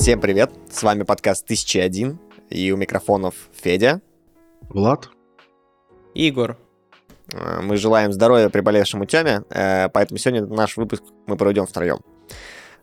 Всем привет, с вами подкаст 1001, и у микрофонов Федя, Влад, Игорь. Э, Мы желаем здоровья приболевшему Тёме, э, поэтому сегодня наш выпуск мы проведем втроем.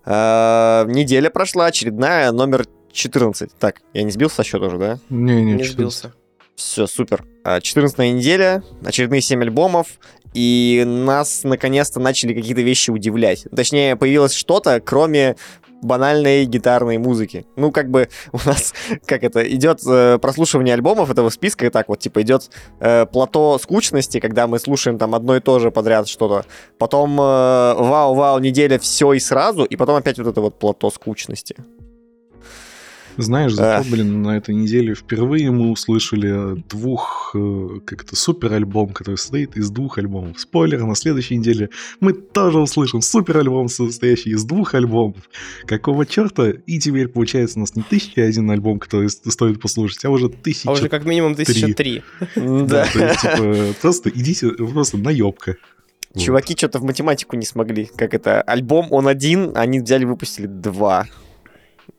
Э, Неделя прошла, очередная, номер 14. Так, я не сбился со счета уже, да? Не-не, Не 14. сбился. Все, супер. 14 неделя, очередные 7 альбомов, и нас наконец-то начали какие-то вещи удивлять. Точнее, появилось что-то, кроме банальной гитарной музыки. Ну, как бы у нас, как это, идет э, прослушивание альбомов этого списка, и так вот, типа, идет э, плато скучности, когда мы слушаем там одно и то же подряд что-то. Потом э, вау-вау, неделя, все и сразу, и потом опять вот это вот плато скучности. Знаешь, зато, блин, на этой неделе впервые мы услышали двух, э, как это, супер альбом, который состоит из двух альбомов. Спойлер, на следующей неделе мы тоже услышим супер альбом, состоящий из двух альбомов. Какого черта? И теперь получается у нас не тысяча один альбом, который стоит послушать, а уже тысяча. А уже как минимум три. 1003. Да. то есть, типа, просто идите, просто наебка. Чуваки что-то в математику не смогли. Как это? Альбом он один, они взяли выпустили два.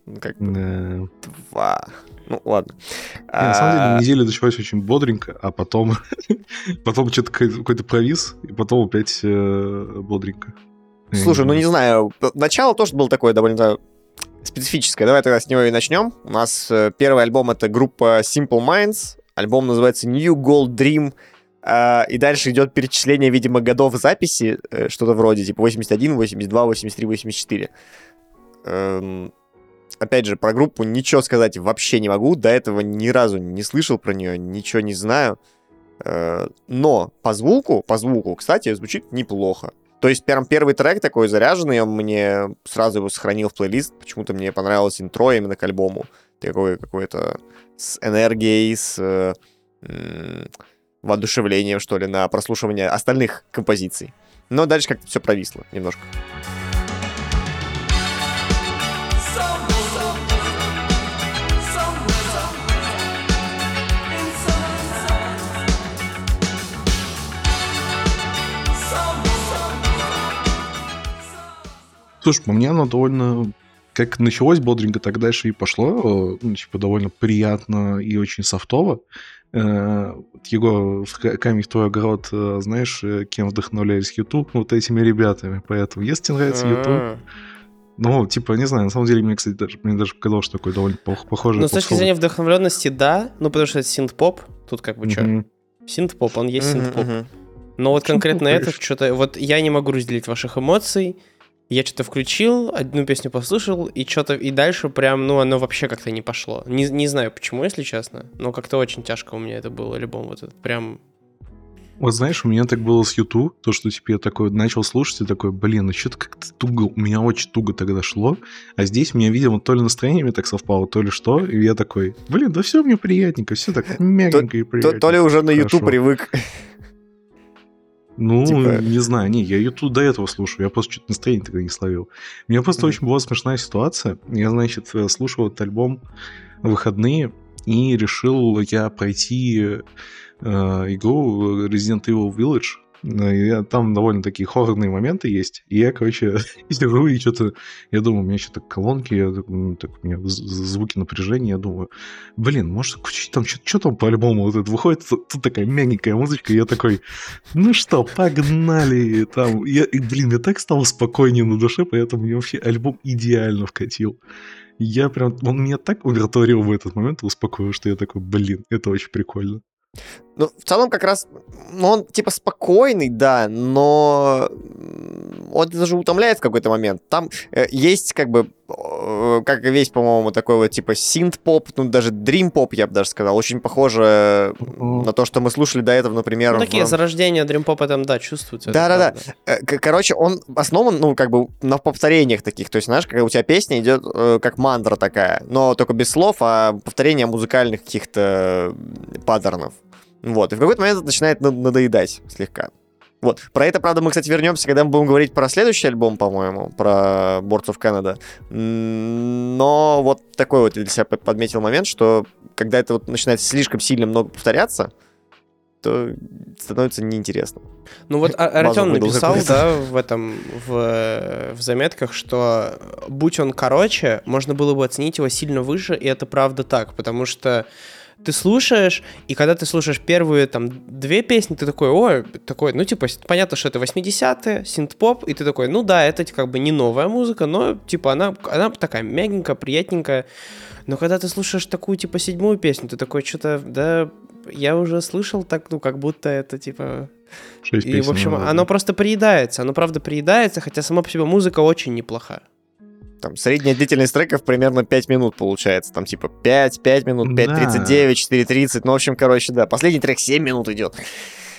Ну, Как бы Да. два. Ну, ладно. Не, на самом деле, А, неделя началась очень бодренько, а потом, потом что-то какой-то, провис, и потом опять э, бодренько. Слушай, ну не знаю. Начало тоже было такое довольно специфическое. Давай тогда с него и начнем. У нас э, первый альбом это группа Simple Minds. Альбом называется New Gold Dream. А, И дальше идет перечисление, видимо, годов записи, э, что-то вроде типа 81, 82, 83, 84. Опять же, про группу ничего сказать вообще не могу. До этого ни разу не слышал про нее, ничего не знаю. Э, Но по звуку, по звуку, кстати, звучит неплохо. То есть прям первый трек такой заряженный, он мне сразу его сохранил в плейлист. Почему-то мне понравилось интро именно к альбому. Такое какое-то с энергией, с э, воодушевлением, что ли, на прослушивание остальных композиций. Но дальше как-то все провисло немножко. Слушай, по мне оно довольно... Как началось бодренько, так дальше и пошло. э, Ну, типа, довольно приятно и очень софтово. Э, ка- камень в твой огород, э, знаешь, кем вдохновлялись YouTube? Вот этими ребятами. Поэтому, если тебе нравится YouTube, А. ну, типа, не знаю, на самом деле, мне, кстати, даже, мне даже показалось, что такой довольно пох- похожий Ну, с точки зрения вдохновленности, да. Ну, потому что это синт-поп. Тут как бы что? Мгм. Синт-поп, он есть Мгм, синт-поп. мгм. Но вот Почему конкретно этот что-то... Вот я не могу разделить ваших эмоций. Я что-то включил, одну песню послушал, и что-то... И дальше прям, ну, оно вообще как-то не пошло. Не, не знаю почему, если честно. Но как-то очень тяжко у меня это было, альбом вот этот. Прям... Вот знаешь, у меня так было с YouTube, то, что типа я такой начал слушать и такой, блин, ну что-то как-то туго, у меня очень туго тогда шло, а здесь у меня, видимо, то ли настроение так совпало, то ли что, и я такой, блин, да все мне приятненько, все так мягенько и То, приятненько. то ли уже на YouTube Хорошо. привык. Ну, типа- не знаю, не, я YouTube до этого слушаю, я просто что-то настроение тогда не словил. У меня просто Мгм. очень была смешная ситуация, я, значит, э, слушал этот альбом выходные, и решил я пройти э, игру Resident Evil Village. Э, я- там довольно такие хоррорные моменты есть. И я, короче, сижу и что-то... Я думаю, у меня что-то колонки, я, так, ну, у меня звуки напряжения. Я думаю, блин, может, там... Что там по альбому вот это выходит? Тут, такая мягенькая музычка. И я такой, ну что, погнали. Там, я, и, блин, мне так стало спокойнее на душе, поэтому мне вообще альбом идеально вкатил. Я прям... Он меня так умиротворил в этот момент, успокоил, что я такой, блин, это очень прикольно. Ну, в целом, как раз, ну, он типа спокойный, да, но он даже утомляет в какой-то момент. Там э, есть как бы, как и весь, по-моему, такой вот типа синт-поп, ну, даже дрим-поп, я бы даже сказал, очень похоже Мгм. на то, что мы слушали до этого, например, Ну, в- такие зарождения дримпопа там, да, чувствуются. Да-да-да. Э, Короче, он основан, ну, как бы на повторениях таких. То есть, знаешь, когда у тебя песня идет э, как мантра такая, но только без слов, а повторение музыкальных каких-то паттернов. Вот. И в какой-то момент это начинает над- надоедать слегка. Вот. Про это, правда, мы, кстати, вернемся, когда мы будем говорить про следующий альбом, по-моему, про Canada. М, Но вот такой вот я для себя под- подметил момент, что когда это вот начинает слишком сильно много повторяться, то становится неинтересно. Ну вот А- Артем написал, да, в этом, в, в заметках, что будь он короче, можно было бы оценить его сильно выше, и это правда так, потому что ты слушаешь, и когда ты слушаешь первые там две песни, ты такой, ой, такой, ну типа, понятно, что это 80-е, синт-поп, и ты такой, ну да, это как бы не новая музыка, но типа она, она такая мягенькая, приятненькая, но когда ты слушаешь такую типа седьмую песню, ты такой, что-то, да, я уже слышал так, ну как будто это типа Шесть и, в общем, назад, оно да. просто приедается. Оно, правда, приедается, хотя сама по себе музыка очень неплоха. Там средняя длительность треков примерно 5 минут получается. Там типа 5, 5 минут, Да. 5.39, 4.30. Ну, в общем, короче, да. Последний трек 7 минут идет.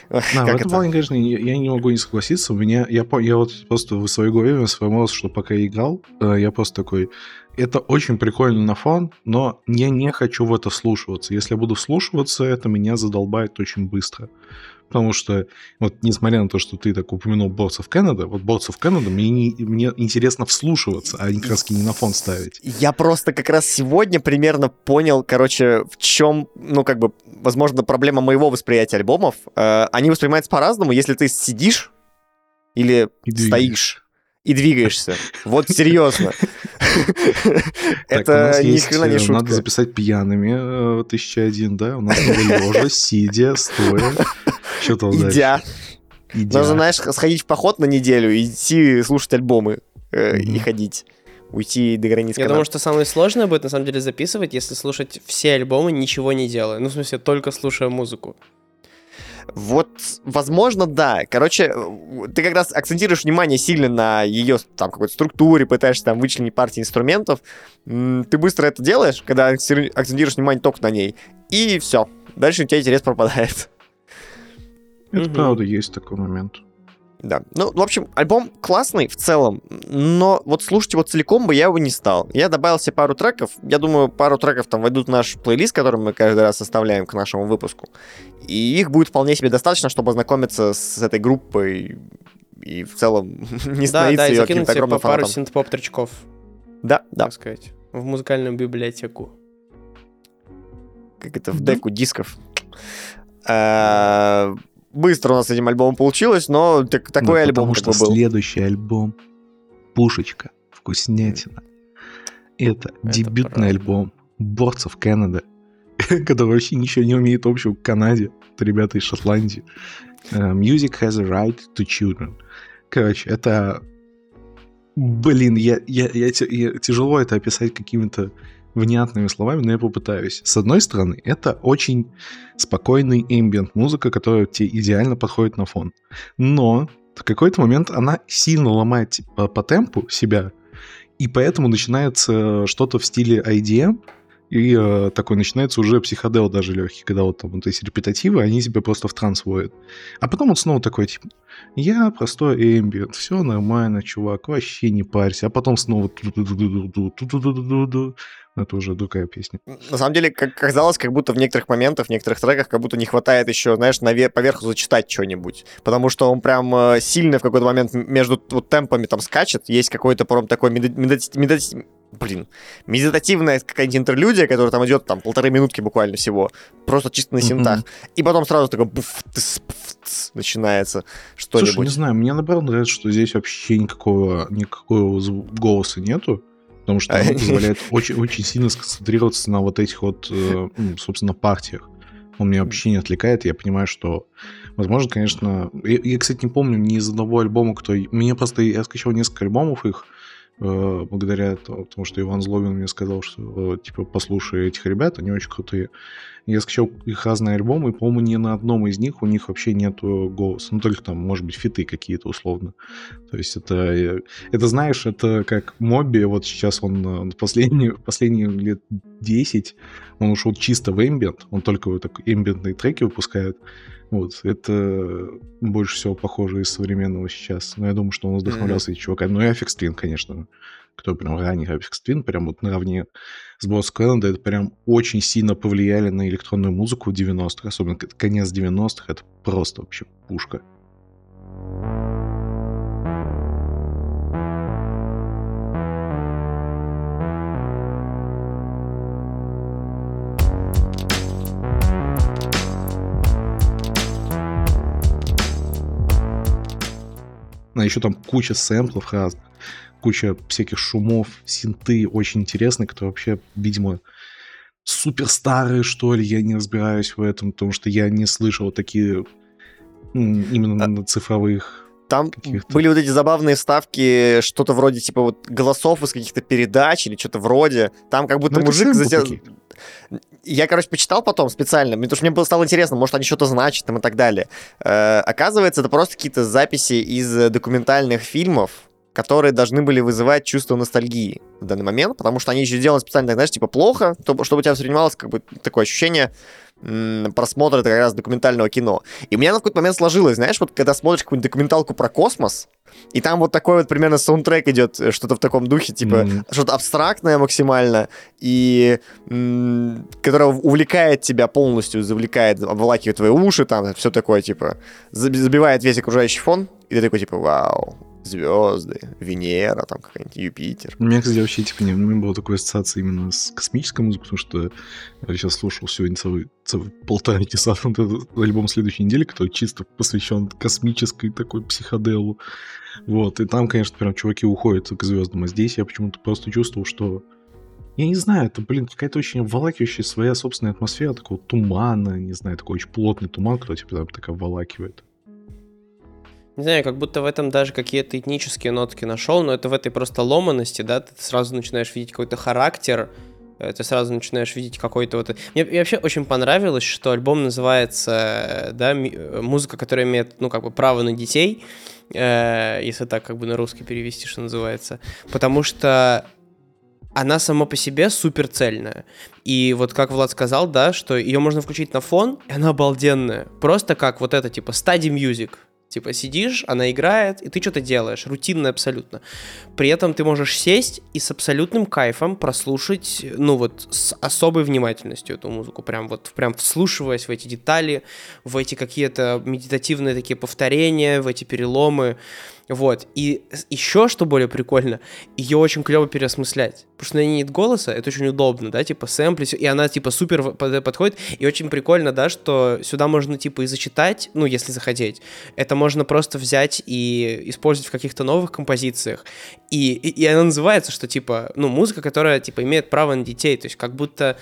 Да, в этом это? плане, конечно, я, я не могу не согласиться. У меня, я, я вот просто в своей голове сформировался, что пока я играл, э, я просто такой, это очень прикольно на фон, но я не хочу в это вслушиваться. Если я буду вслушиваться, это меня задолбает очень быстро. Потому что, вот несмотря на то, что ты так упомянул Boards of Canada, вот Boards of Canada мне, не, мне интересно вслушиваться, а не как раз не на фон ставить. Я просто как раз сегодня примерно понял, короче, в чем, ну, как бы, возможно, проблема моего восприятия альбомов. Э, они воспринимаются по-разному, если ты сидишь или И стоишь и двигаешься. Вот серьезно. Это ни хрена не э, шутка. Надо записать пьяными э, 1001, да? У нас лежа, сидя, стоя. Что там? Идя. Идя. Нужно, знаешь, сходить в поход на неделю, идти слушать альбомы э, и ходить. Уйти до границ Я думаю, что самое сложное будет, на самом деле, записывать, если слушать все альбомы, ничего не делая. Ну, в смысле, только слушая музыку. Вот, возможно, да. Короче, э, ты как раз акцентируешь внимание сильно на ее там какой-то структуре, пытаешься там вычленить партии инструментов. Ты быстро это делаешь, когда акцентируешь внимание только на ней. И все. Дальше у тебя интерес пропадает. Это Мгм. правда есть такой момент. Да. Ну, в общем, альбом классный в целом, но вот слушать его целиком бы я его не стал. Я добавил себе пару треков. Я думаю, пару треков там войдут в наш плейлист, который мы каждый раз составляем к нашему выпуску. И их будет вполне себе достаточно, чтобы ознакомиться с этой группой и в целом не Да, становиться да, и ее каким-то себе огромным по пару синт-поп тречков, Да, да. так сказать, в музыкальную библиотеку. Как это в Да. деку дисков. Быстро у нас с этим альбомом получилось, но так- такой Ну, альбом потому что бы был. следующий альбом Пушечка, вкуснятина. Это, дебютный правда. альбом of Canada, который вообще ничего не умеет общего к Канаде. Это ребята из Шотландии. Э, Music has a right to children. Короче, это... Блин, я, я, я, я- тяжело это описать какими-то внятными словами, но я попытаюсь. С одной стороны, это очень спокойный ambient музыка, которая тебе идеально подходит на фон. Но в какой-то момент она сильно ломает типа, по темпу себя, и поэтому начинается что-то в стиле IDM, и э, такой начинается уже психодел даже легкий, когда вот там вот эти репетативы, они тебя просто в транс вводят. А потом он снова такой, типа, я простой ambient, все нормально, чувак, вообще не парься. А потом снова. Это уже другая песня. На самом деле, как казалось, как будто в некоторых моментах, в некоторых треках, как будто не хватает еще, знаешь, наве- поверху зачитать что-нибудь. Потому что он прям э, сильно в какой-то момент между вот темпами там скачет. Есть какой-то прям такой меди- меди- блин, медитативная какая-нибудь интерлюдия, которая там идет там полторы минутки буквально всего. Просто чисто на синтах. И потом сразу такой буф, тыс, пф, тс, начинается Слушай, что-нибудь. не знаю, мне наоборот нравится, что здесь вообще никакого, никакого голоса нету, потому что оно позволяет очень, очень сильно сконцентрироваться на вот этих вот, э, ну, собственно, партиях. Он меня вообще не отвлекает, я понимаю, что, возможно, конечно... Я, я, кстати, не помню ни из одного альбома, кто... Мне просто... Я скачал несколько альбомов их, благодаря то- тому, что Иван Злобин мне сказал, что, э, типа, послушай этих ребят, они очень крутые. Я скачал их разные альбомы, и, по-моему, ни на одном из них у них вообще нету голоса. Ну, только там, может быть, фиты какие-то условно. То есть это, э, это знаешь, это как Моби, вот сейчас он э, последние, последние лет 10, он ушел чисто в эмбиент, он только вот так эмбиентные треки выпускает. Вот, это больше всего похоже из современного сейчас. Но я думаю, что он вдохновлялся этим чуваками. Ну и Аффикс Твин, конечно, кто прям ранее Hypertext Twin, прям вот наравне с Босс Island, это прям очень сильно повлияли на электронную музыку 90-х, особенно конец 90-х, это просто вообще пушка. А еще там куча сэмплов разных куча всяких шумов, синты очень интересные, которые вообще, видимо, супер старые, что ли, я не разбираюсь в этом, потому что я не слышал такие именно а... на цифровых там были вот эти забавные вставки, что-то вроде типа вот голосов из каких-то передач или что-то вроде. Там как будто ну, мужик затя... Я, короче, почитал потом специально, потому что мне было стало интересно, может, они что-то значат там и так далее. Э, оказывается, это просто какие-то записи из документальных фильмов, которые должны были вызывать чувство ностальгии в данный момент, потому что они еще сделаны специально, знаешь, типа плохо, чтобы у тебя воспринималось как бы такое ощущение просмотра как раз документального кино. И у меня на какой-то момент сложилось, знаешь, вот когда смотришь какую-нибудь документалку про космос, и там вот такой вот примерно саундтрек идет, э, что-то в таком духе, типа mm-hmm. что-то абстрактное максимально, и м- которое увлекает тебя полностью, завлекает, обволакивает твои уши, там все такое, типа, забивает весь окружающий фон, и ты такой, типа, вау, звезды, Венера, там какая-нибудь Юпитер. У меня, кстати, вообще, типа, не, у меня была такая ассоциация именно с космической музыкой, потому что я сейчас слушал сегодня целый, целый полтора часа вот этот альбом следующей недели, который чисто посвящен космической такой психоделу. Вот, и там, конечно, прям чуваки уходят к звездам, а здесь я почему-то просто чувствовал, что я не знаю, это, блин, какая-то очень обволакивающая своя собственная атмосфера, такого тумана, не знаю, такой очень плотный туман, который тебя типа, так обволакивает. Не знаю, как будто в этом даже какие-то этнические нотки нашел, но это в этой просто ломаности, да, ты сразу начинаешь видеть какой-то характер, э, ты сразу начинаешь видеть какой-то вот... Мне, вообще очень понравилось, что альбом называется, да, э, музыка, которая имеет, ну, как бы, право на детей, э, если так как бы на русский перевести, что называется, потому что она сама по себе супер цельная. И вот как Влад сказал, да, что ее можно включить на фон, и она обалденная. Просто как вот это, типа, study music. Типа сидишь, она играет, и ты что-то делаешь, рутинно абсолютно. При этом ты можешь сесть и с абсолютным кайфом прослушать, ну вот, с особой внимательностью эту музыку, прям вот, прям вслушиваясь в эти детали, в эти какие-то медитативные такие повторения, в эти переломы. Вот. И еще, что более прикольно, ее очень клево переосмыслять. Потому что на ней нет голоса, это очень удобно, да, типа сэмплить, и она типа супер подходит. И очень прикольно, да, что сюда можно типа и зачитать, ну, если захотеть. Это можно просто взять и использовать в каких-то новых композициях. И, и, и она называется, что типа, ну, музыка, которая типа имеет право на детей. То есть как будто...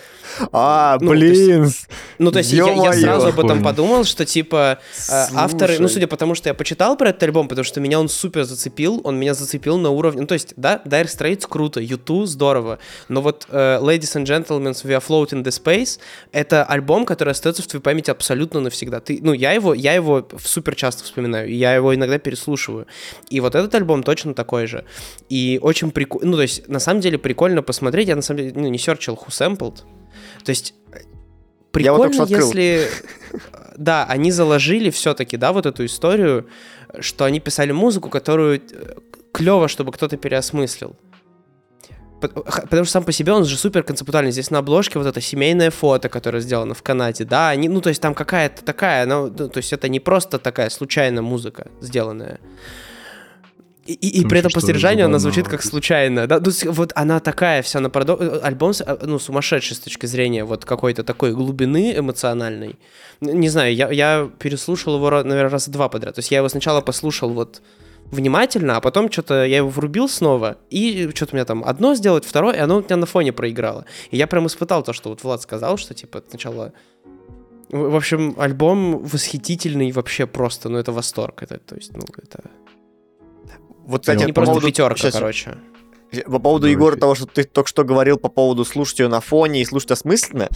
А, ну, блин! То есть, ну, то есть я, я сразу об этом подумал, что типа Слушай. авторы, ну, судя по тому, что я почитал про этот альбом, потому что меня он супер зацепил, он меня зацепил на уровне... Ну, то есть, да, Dire Straits круто, YouTube здорово, но вот uh, Ladies and Gentlemen, We Are Floating the Space — это альбом, который остается в твоей памяти абсолютно навсегда. Ты, ну, я его, я его супер часто вспоминаю, я его иногда переслушиваю. И вот этот альбом точно такой же. И очень прикольно... Ну, то есть, на самом деле, прикольно посмотреть. Я, на самом деле, ну, не серчил Who Sampled. То есть, прикольно, вот если... Да, они заложили все-таки, да, вот эту историю, что они писали музыку, которую э, клево, чтобы кто-то переосмыслил. Потому что сам по себе он же супер концептуальный. Здесь на обложке вот это семейное фото, которое сделано в Канаде, да, они, ну, то есть там какая-то такая, ну, то есть это не просто такая случайная музыка сделанная. И, и, и при этом по содержанию она звучит как случайно. Да? Ну, вот она такая вся на продо... Э, альбом э, ну, сумасшедший с точки зрения вот какой-то такой глубины эмоциональной. Не знаю, я, я переслушал его, наверное, раза два подряд. То есть я его сначала послушал вот внимательно, а потом что-то я его врубил снова, и что-то у меня там одно сделать, второе, и оно у меня на фоне проиграло. И я прям испытал то, что вот Влад сказал, что типа сначала в общем, альбом восхитительный вообще просто, ну это восторг, это, то есть, ну это вот, кстати, не просто поводу... пятерка, Сейчас... короче. По поводу, Егора, того, что ты только что говорил по поводу слушать ее на фоне и слушать осмысленно.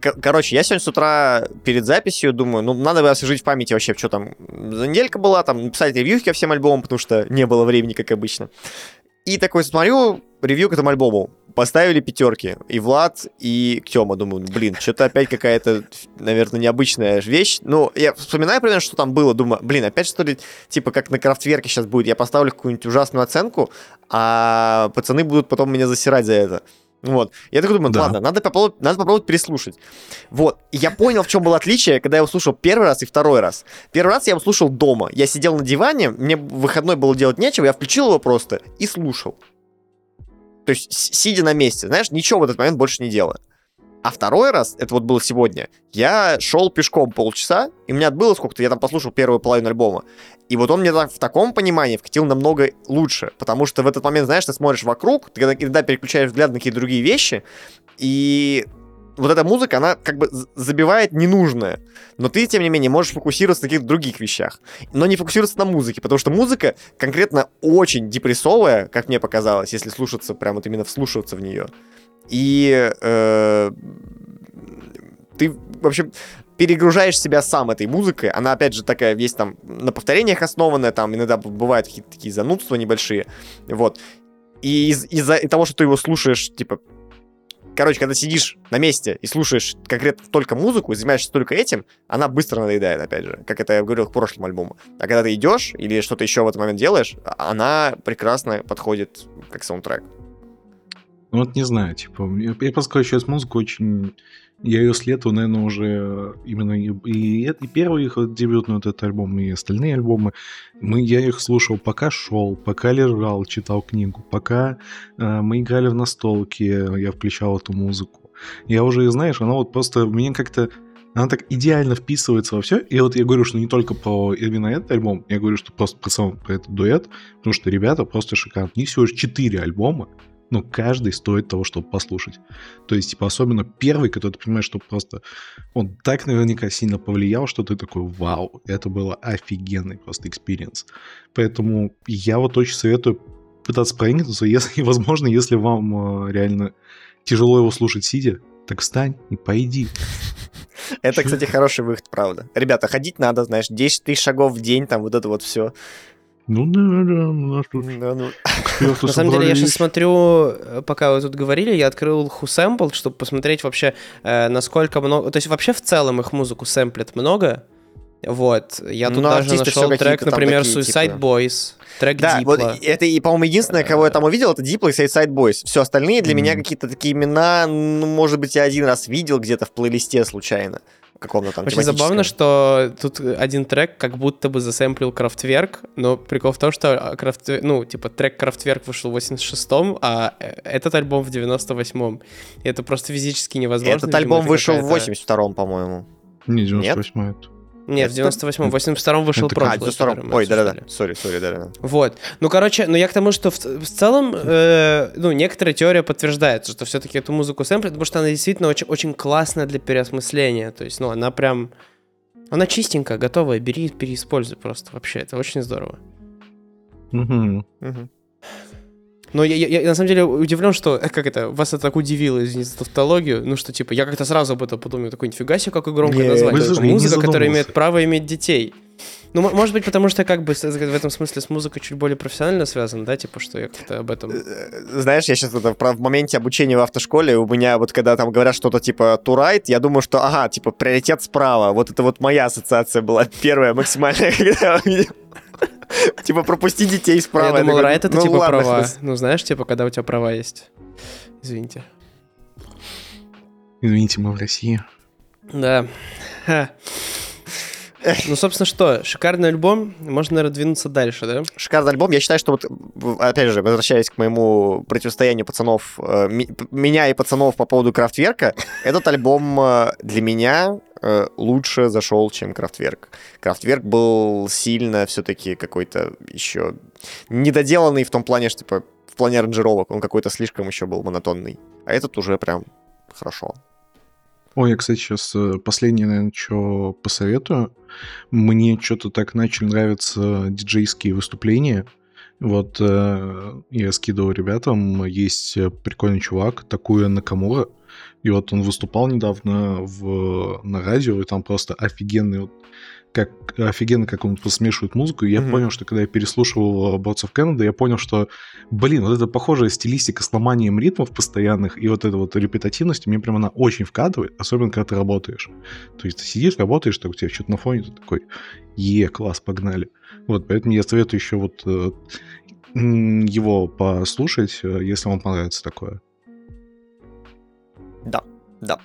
Короче, я сегодня с утра перед записью думаю, ну, надо бы освежить в памяти вообще, что там за неделька была, там, написать ревью ко всем альбомам, потому что не было времени, как обычно. И такой смотрю ревью к этому альбому. Поставили пятерки. И Влад, и Тёма. Думаю, блин, что-то опять какая-то, наверное, необычная вещь. Ну, я вспоминаю примерно, что там было. Думаю, блин, опять что ли, типа, как на крафтверке сейчас будет. Я поставлю какую-нибудь ужасную оценку, а пацаны будут потом меня засирать за это. Вот. Я такой думаю, да. ладно, надо попробовать, надо попробовать переслушать. Вот. И я понял, в чем было отличие, когда я его слушал первый раз и второй раз. Первый раз я его слушал дома. Я сидел на диване, мне выходной было делать нечего, я включил его просто и слушал. То есть, сидя на месте, знаешь, ничего в этот момент больше не делая. А второй раз, это вот было сегодня, я шел пешком полчаса, и у меня было сколько-то, я там послушал первую половину альбома. И вот он мне в таком понимании вкатил намного лучше, потому что в этот момент, знаешь, ты смотришь вокруг, ты иногда переключаешь взгляд на какие-то другие вещи, и вот эта музыка, она как бы забивает ненужное. Но ты, тем не менее, можешь фокусироваться на каких-то других вещах. Но не фокусироваться на музыке, потому что музыка конкретно очень депрессовая, как мне показалось, если слушаться, прям вот именно вслушиваться в нее. И э, ты, в общем, перегружаешь себя сам этой музыкой. Она, опять же, такая весь там на повторениях основанная, там иногда бывают какие-то такие занудства небольшие. Вот. И из- из-за того, что ты его слушаешь, типа, короче, когда сидишь на месте и слушаешь конкретно только музыку и занимаешься только этим, она быстро надоедает, опять же, как это я говорил к прошлому альбому. А когда ты идешь или что-то еще в этот момент делаешь, она прекрасно подходит как саундтрек. Ну вот не знаю, типа, я, я скажу, сейчас музыку очень... Я ее следую, наверное, уже именно и, и, и первый их дебютный вот этот альбом, и остальные альбомы. Мы, я их слушал, пока шел, пока лежал, читал книгу, пока э, мы играли в настолки, я включал эту музыку. Я уже, знаешь, она вот просто мне как-то она так идеально вписывается во все. И вот я говорю, что не только про Ирвина этот альбом, я говорю, что просто про, сам, про этот дуэт, потому что ребята просто шикарные. У них всего лишь 4 альбома, но каждый стоит того, чтобы послушать. То есть, типа, особенно первый, который ты понимаешь, что просто он так наверняка сильно повлиял, что ты такой, вау, это было офигенный просто experience. Поэтому я вот очень советую пытаться проникнуться, если, возможно, если вам э, реально тяжело его слушать сидя, так встань и пойди. Это, кстати, хороший выход, правда. Ребята, ходить надо, знаешь, 10 тысяч шагов в день, там вот это вот все. Ну да, да, у нас тут Да, ну, На самом деле, я сейчас смотрю, э, пока вы тут говорили, я открыл Who чтобы посмотреть вообще, э, насколько много... То есть вообще в целом их музыку сэмплят много. Вот. Я тут Ну, даже нашел трек, например, такие, Suicide типа. Boys, трек Да, вот Дипла. это, и, по-моему, единственное, кого я там увидел, это Diplo и Side Boys. Все остальные для меня Мгм. какие-то такие имена, ну, может быть, я один раз видел где-то в плейлисте случайно. Каком-то там Очень забавно, что тут один трек как будто бы засэмплил Крафтверк, но прикол в том, что а, Kraftwerk, ну, типа, трек Крафтверк вышел в 86-м, а э, этот альбом в 98-м. И это просто физически невозможно. Этот видимо, альбом это вышел в какая-то- 82-м, по-моему. Не, 98 это. Нет, в Это- 98-м. В 82-м вышел Это как? А, прошлый. 92 который мы Ой, да-да-да. Sorry, sorry, да-да-да. Вот. Ну, короче, ну я к тому, что в, в целом, э, ну, некоторая теория подтверждается, что все-таки эту музыку сэмплят, потому что она действительно очень, очень классная для переосмысления. То есть, ну, она прям... Она чистенькая, готовая, бери, переиспользуй просто вообще. Это очень здорово. Мгм. Мгм. Но я, я- я на самом деле удивлен, что, э, как это, вас это так удивило, извините за тавтологию, ну что, типа, я как-то сразу об этом подумал, такой, нифига себе, какое громкое Не, название. вы слушай, музыка, которая имеет право иметь детей. Ну, мо- может быть, потому что я как бы в этом смысле с музыкой чуть более профессионально связан, да, типа, что я как-то об этом... Э, Знаешь, я сейчас это в моменте обучения в автошколе, у меня вот когда там говорят что-то типа to right, я думаю, что, ага, типа приоритет справа. Вот это вот моя ассоциация была первая максимальная, когда я увидел. Типа пропусти детей справа. я думал, райт это ну типа права. Ну, знаешь, типа, когда у тебя права есть. Извините. Извините, мы в России. Да. Ну, собственно, что, шикарный альбом, можно, наверное, двинуться дальше, да? Шикарный альбом. Я считаю, что вот, опять же, возвращаясь к моему противостоянию пацанов, э, ми- меня и пацанов по поводу Крафтверка, этот альбом э, для меня лучше зашел, чем Крафтверк. Крафтверк был сильно все-таки какой-то еще недоделанный в том плане, что типа в плане аранжировок он какой-то слишком еще был монотонный. А этот уже прям хорошо. Ой, я, кстати, сейчас последнее, наверное, что посоветую. Мне что-то так начали нравиться диджейские выступления. Вот э, я скидывал ребятам, есть э, прикольный чувак, Такуя Накамура, и вот он выступал недавно в, на радио, и там просто офигенный вот как офигенно, как он смешивает музыку. И я Мгм. понял, что когда я переслушивал Bots of Canada, я понял, что, блин, вот эта похожая стилистика с ломанием ритмов постоянных и вот эта вот репетативность, мне прям она очень вкатывает, особенно когда ты работаешь. То есть ты сидишь, работаешь, так у тебя что-то на фоне, ты такой, е, класс, погнали. Вот, поэтому я советую еще вот э, его послушать, э, если вам понравится такое. Да.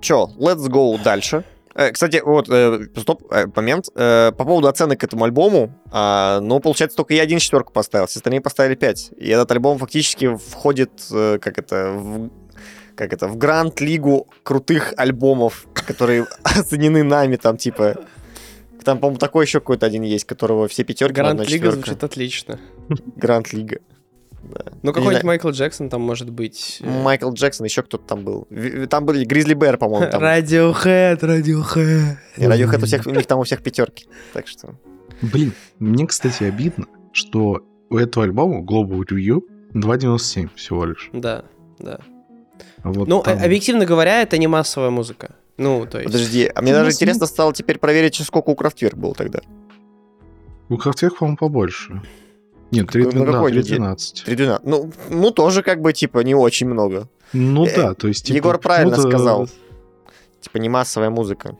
Чё, let's go дальше. Э, Кстати, вот, э, стоп, э, момент. Э, По поводу оценок к этому альбому, а, ну, получается, только я один четверку поставил, все остальные поставили 5. И этот альбом фактически входит, э, как это, в, как это, в гранд-лигу крутых альбомов, которые оценены нами, там, типа... Там, по-моему, такой еще какой-то один есть, которого все пятерки, Гранд одна Лига четверка. звучит отлично. Гранд-лига. Да. Ну, какой-нибудь Майкл Джексон там может быть. э, Майкл Джексон, еще кто-то там был. Там были Гризли Бэр, по-моему, Radiohead. И Radiohead у, всех, у них там у всех пятерки. Так что... Блин, мне, кстати, обидно, что у этого альбома Global Review 2.97 всего лишь. Да, да. Вот Ну, там- объективно говоря, это не массовая музыка. Ну, то есть... Подожди, а мне Ну, даже интересно стало теперь проверить, сколько у Крафтверк было тогда. У Крафтверк, по-моему, побольше. Нет, Какой- 3, на да, какой 3.12. 3.12. Ну, ну, тоже как бы, типа, не очень много. Ну Э, да, то есть... типа, Егор правильно сказал. Типа, не массовая музыка.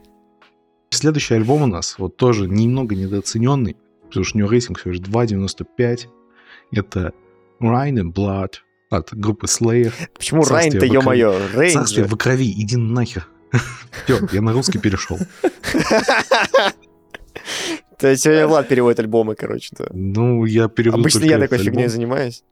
Следующий альбом у нас вот тоже немного недооцененный, потому что у него рейтинг всего лишь 2.95. Это Rain and Blood от группы Slayer. Почему в ё-моё, Рейн Царствие в крови, иди нахер. Все, я на русский перешел. То есть сегодня Влад переводит альбомы, короче. да. Ну, я переведу Обычно я такой фигней занимаюсь.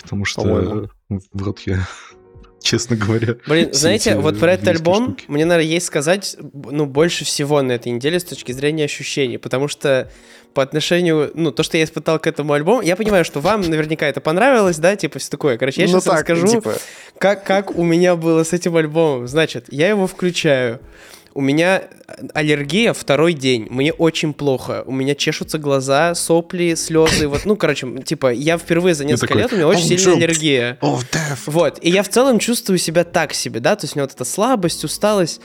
Потому что, по-моему. э, в рот я, честно говоря, Блин, знаете, вот про этот альбом штуки. мне, наверное, есть сказать, ну, больше всего на этой неделе с точки зрения ощущений, потому что по отношению, ну, то, что я испытал к этому альбому, я понимаю, что вам наверняка это понравилось, да, типа все такое. Короче, я ну сейчас так, расскажу, типа, как, как у меня было с этим альбомом. Значит, я его включаю. У меня аллергия второй день. Мне очень плохо. У меня чешутся глаза, сопли, слезы. Вот, ну, короче, типа, я впервые за несколько такой, лет, у меня очень «Oh, сильная Joe». аллергия. Вот, и я в целом чувствую себя так себе, да, то есть у меня вот эта слабость, усталость.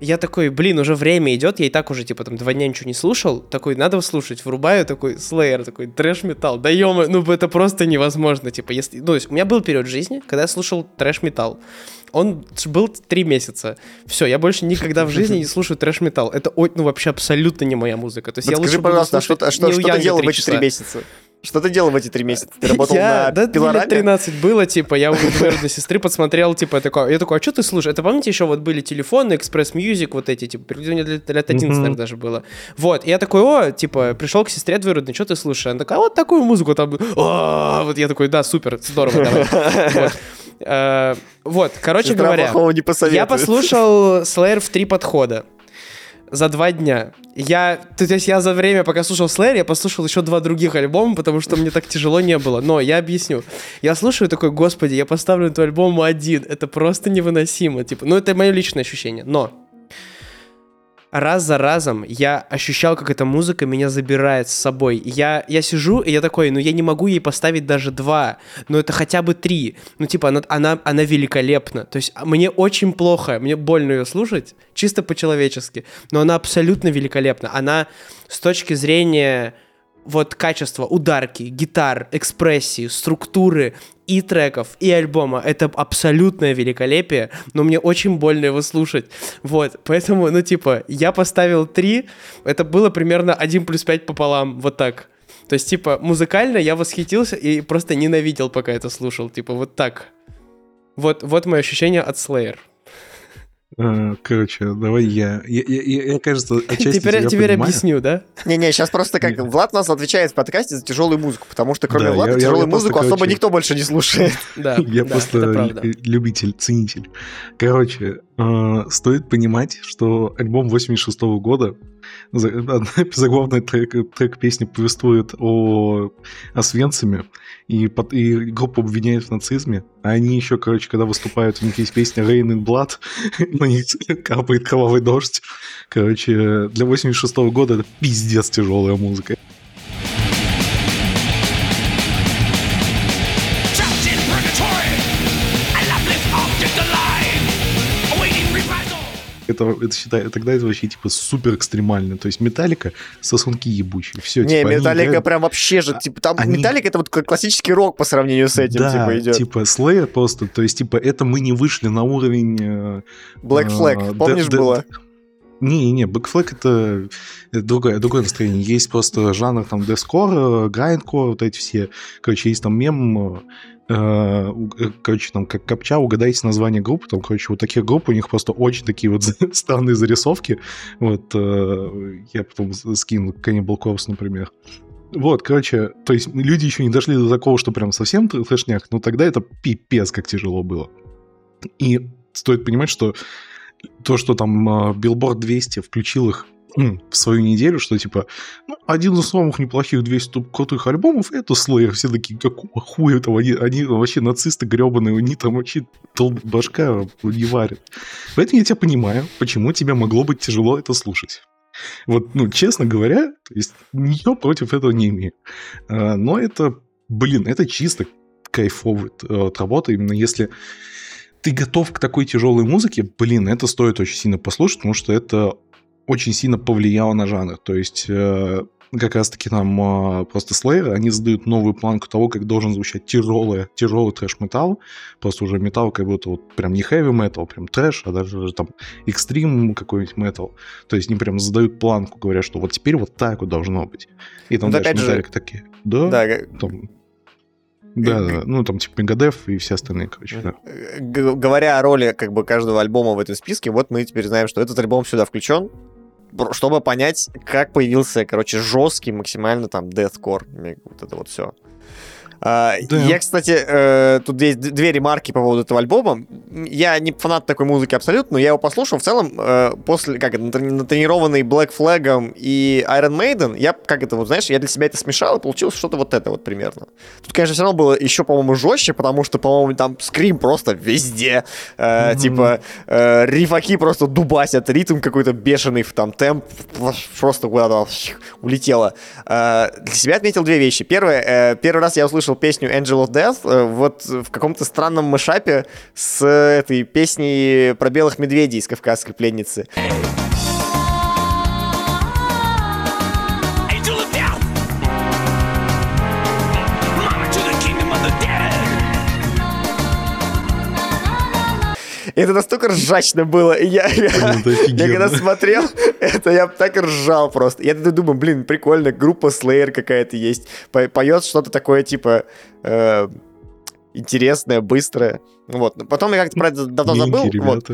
Я такой, блин, уже время идет, я и так уже, типа, там, два дня ничего не слушал, такой, надо слушать, врубаю, такой, слэйер, такой, трэш-металл, да ё ну это просто невозможно, типа, если, ну, то есть у меня был период жизни, когда я слушал трэш-металл, он был три месяца, все, я больше никогда в жизни не слушаю трэш-металл, это, ну, вообще абсолютно не моя музыка, то есть вот я скажи, лучше буду пожалуйста, а что, слушать а что, Нил что ты Янга делал в эти три месяца? Что ты делал в эти три месяца? Ты работал я, на да, пилораме? 13 было, типа, я у двоюродной сестры подсмотрел, типа, я такой, я такой, а что ты слушаешь? Это помните, еще вот были телефоны, Express Music, вот эти, типа, мне лет, лет 11, Мгм. наверное, даже было. Вот, и я такой, о, типа, пришел к сестре двоюродной, что ты слушаешь? Она такая, «А вот такую музыку там, «А». вот я такой, да, супер, здорово, давай. Вот. Э, Вот, короче говоря, я послушал Slayer в три подхода за два дня. Я, то есть я за время, пока слушал Slayer, я послушал еще два других альбома, потому что мне так тяжело не было. Но я объясню. Я слушаю такой, господи, я поставлю эту альбому один. Это просто невыносимо. Типа, ну это мое личное ощущение. Но раз за разом я ощущал, как эта музыка меня забирает с собой. Я, я сижу, и я такой, ну я не могу ей поставить даже два, но это хотя бы три. Ну типа она, она, она великолепна. То есть а, мне очень плохо, мне больно ее слушать, чисто по-человечески, но она абсолютно великолепна. Она с точки зрения вот качества ударки, гитар, экспрессии, структуры и треков, и альбома. Это абсолютное великолепие, но мне очень больно его слушать. Вот, поэтому, ну, типа, я поставил 3, это было примерно 1 плюс 5 пополам, вот так. То есть, типа, музыкально я восхитился и просто ненавидел, пока это слушал. Типа, вот так. Вот, вот мое ощущение от Slayer. Э, Короче, давай я... Я, я- я- я, кажется, отчасти Теперь, тебя теперь понимаю. объясню, да? Не-не, сейчас просто как Влад у нас отвечает в подкасте за тяжелую музыку, потому что кроме Да, Влада я- я- тяжелую я просто, музыку особо короче, никто больше не слушает. Да, Я да, просто лю- любитель, ценитель. Короче, э, стоит понимать, что альбом 86 года, за- одна- заглавный трек, трек песни повествует о Освенциме, и, под- и группу обвиняют в нацизме, а они еще, короче, когда выступают, у них есть песня Rain in Blood, на них капает кровавый дождь. Короче, для 86 года это пиздец тяжелая музыка. Это, это считай, тогда это вообще типа супер экстремально. То есть металлика сосунки ебучие. Все, Не, типа, они Металлика играют- прям вообще же, типа, там они- Металлика это вот классический рок по сравнению с этим, да, типа, идет. типа Slayer просто, то есть, типа, это мы не вышли на уровень... э, Black э, Flag, помнишь, да- да- было? Не-не, Flag это, это другое, другое настроение. Есть просто жанр там дескор, грайндкор, вот эти все. Короче, есть там мем, э, э, короче, там как копча, угадайте название группы. Там, короче, вот таких групп, у них просто очень такие вот странные зарисовки. Вот, э, я потом с- скину Cannibal Corpse, например. Вот, короче, то есть люди еще не дошли до такого, что прям совсем тр- трэшняк, но тогда это пипец как тяжело было. И стоит понимать, что то, что там а, Billboard 200 включил их м, в свою неделю, что типа ну, один из самых неплохих 200 топ- крутых альбомов это Slayer. Все такие, какого хуя там, они, они вообще нацисты гребаные, они там вообще тол- башка не варят. Поэтому я тебя понимаю, почему тебе могло быть тяжело это слушать. Вот, ну, честно говоря, то есть ничего против этого не имею. А, Но это, блин, это чисто кайфовая э, вот работа, именно если ты готов к такой тяжелой музыке, блин, это стоит очень сильно послушать, потому что это очень сильно повлияло на жанр. То есть э, как раз-таки там э, просто Slayer, они задают новую планку того, как должен звучать тяжелый, тяжелый трэш-металл. Просто уже металл как будто вот прям не heavy metal, прям трэш, а даже там экстрим какой-нибудь метал. То есть они прям задают планку, говорят, что вот теперь вот так вот должно быть. И там Ну, дальше опять же- такие, да, Да, там... Да, да, ну там типа Мегадев и все остальные, короче, да. г- говоря о роли как бы каждого альбома в этом списке, вот мы теперь знаем, что этот альбом сюда включен, чтобы понять, как появился, короче, жесткий максимально там deathcore, вот это вот все. Да. Я, кстати, э, тут есть две ремарки по поводу этого альбома. Я не фанат такой музыки абсолютно, но я его послушал. В целом, э, после, как это, натрени- натренированный Black Flag и Iron Maiden, я, как это, вот знаешь, я для себя это смешал, и получилось что-то вот это вот примерно. Тут, конечно, все равно было еще, по-моему, жестче, потому что, по-моему, там скрим просто везде. Э, Мгм. Типа, э, рифаки просто дубасят, ритм какой-то бешеный, там темп просто куда-то улетело. Э, Для себя отметил две вещи. Первое, э, первый раз я услышал песню Angel of Death э, вот в каком-то странном мышапе с этой песней про белых медведей из «Кавказской пленницы». Angel И это настолько ржачно было. И я, я, Это я когда смотрел, это я так ржал просто. Я тогда думаю, блин, прикольно, группа Slayer какая-то есть. По- Поет что-то такое, типа, э, интересное, быстрое. Вот. Потом я как-то про это давно забыл. Вот.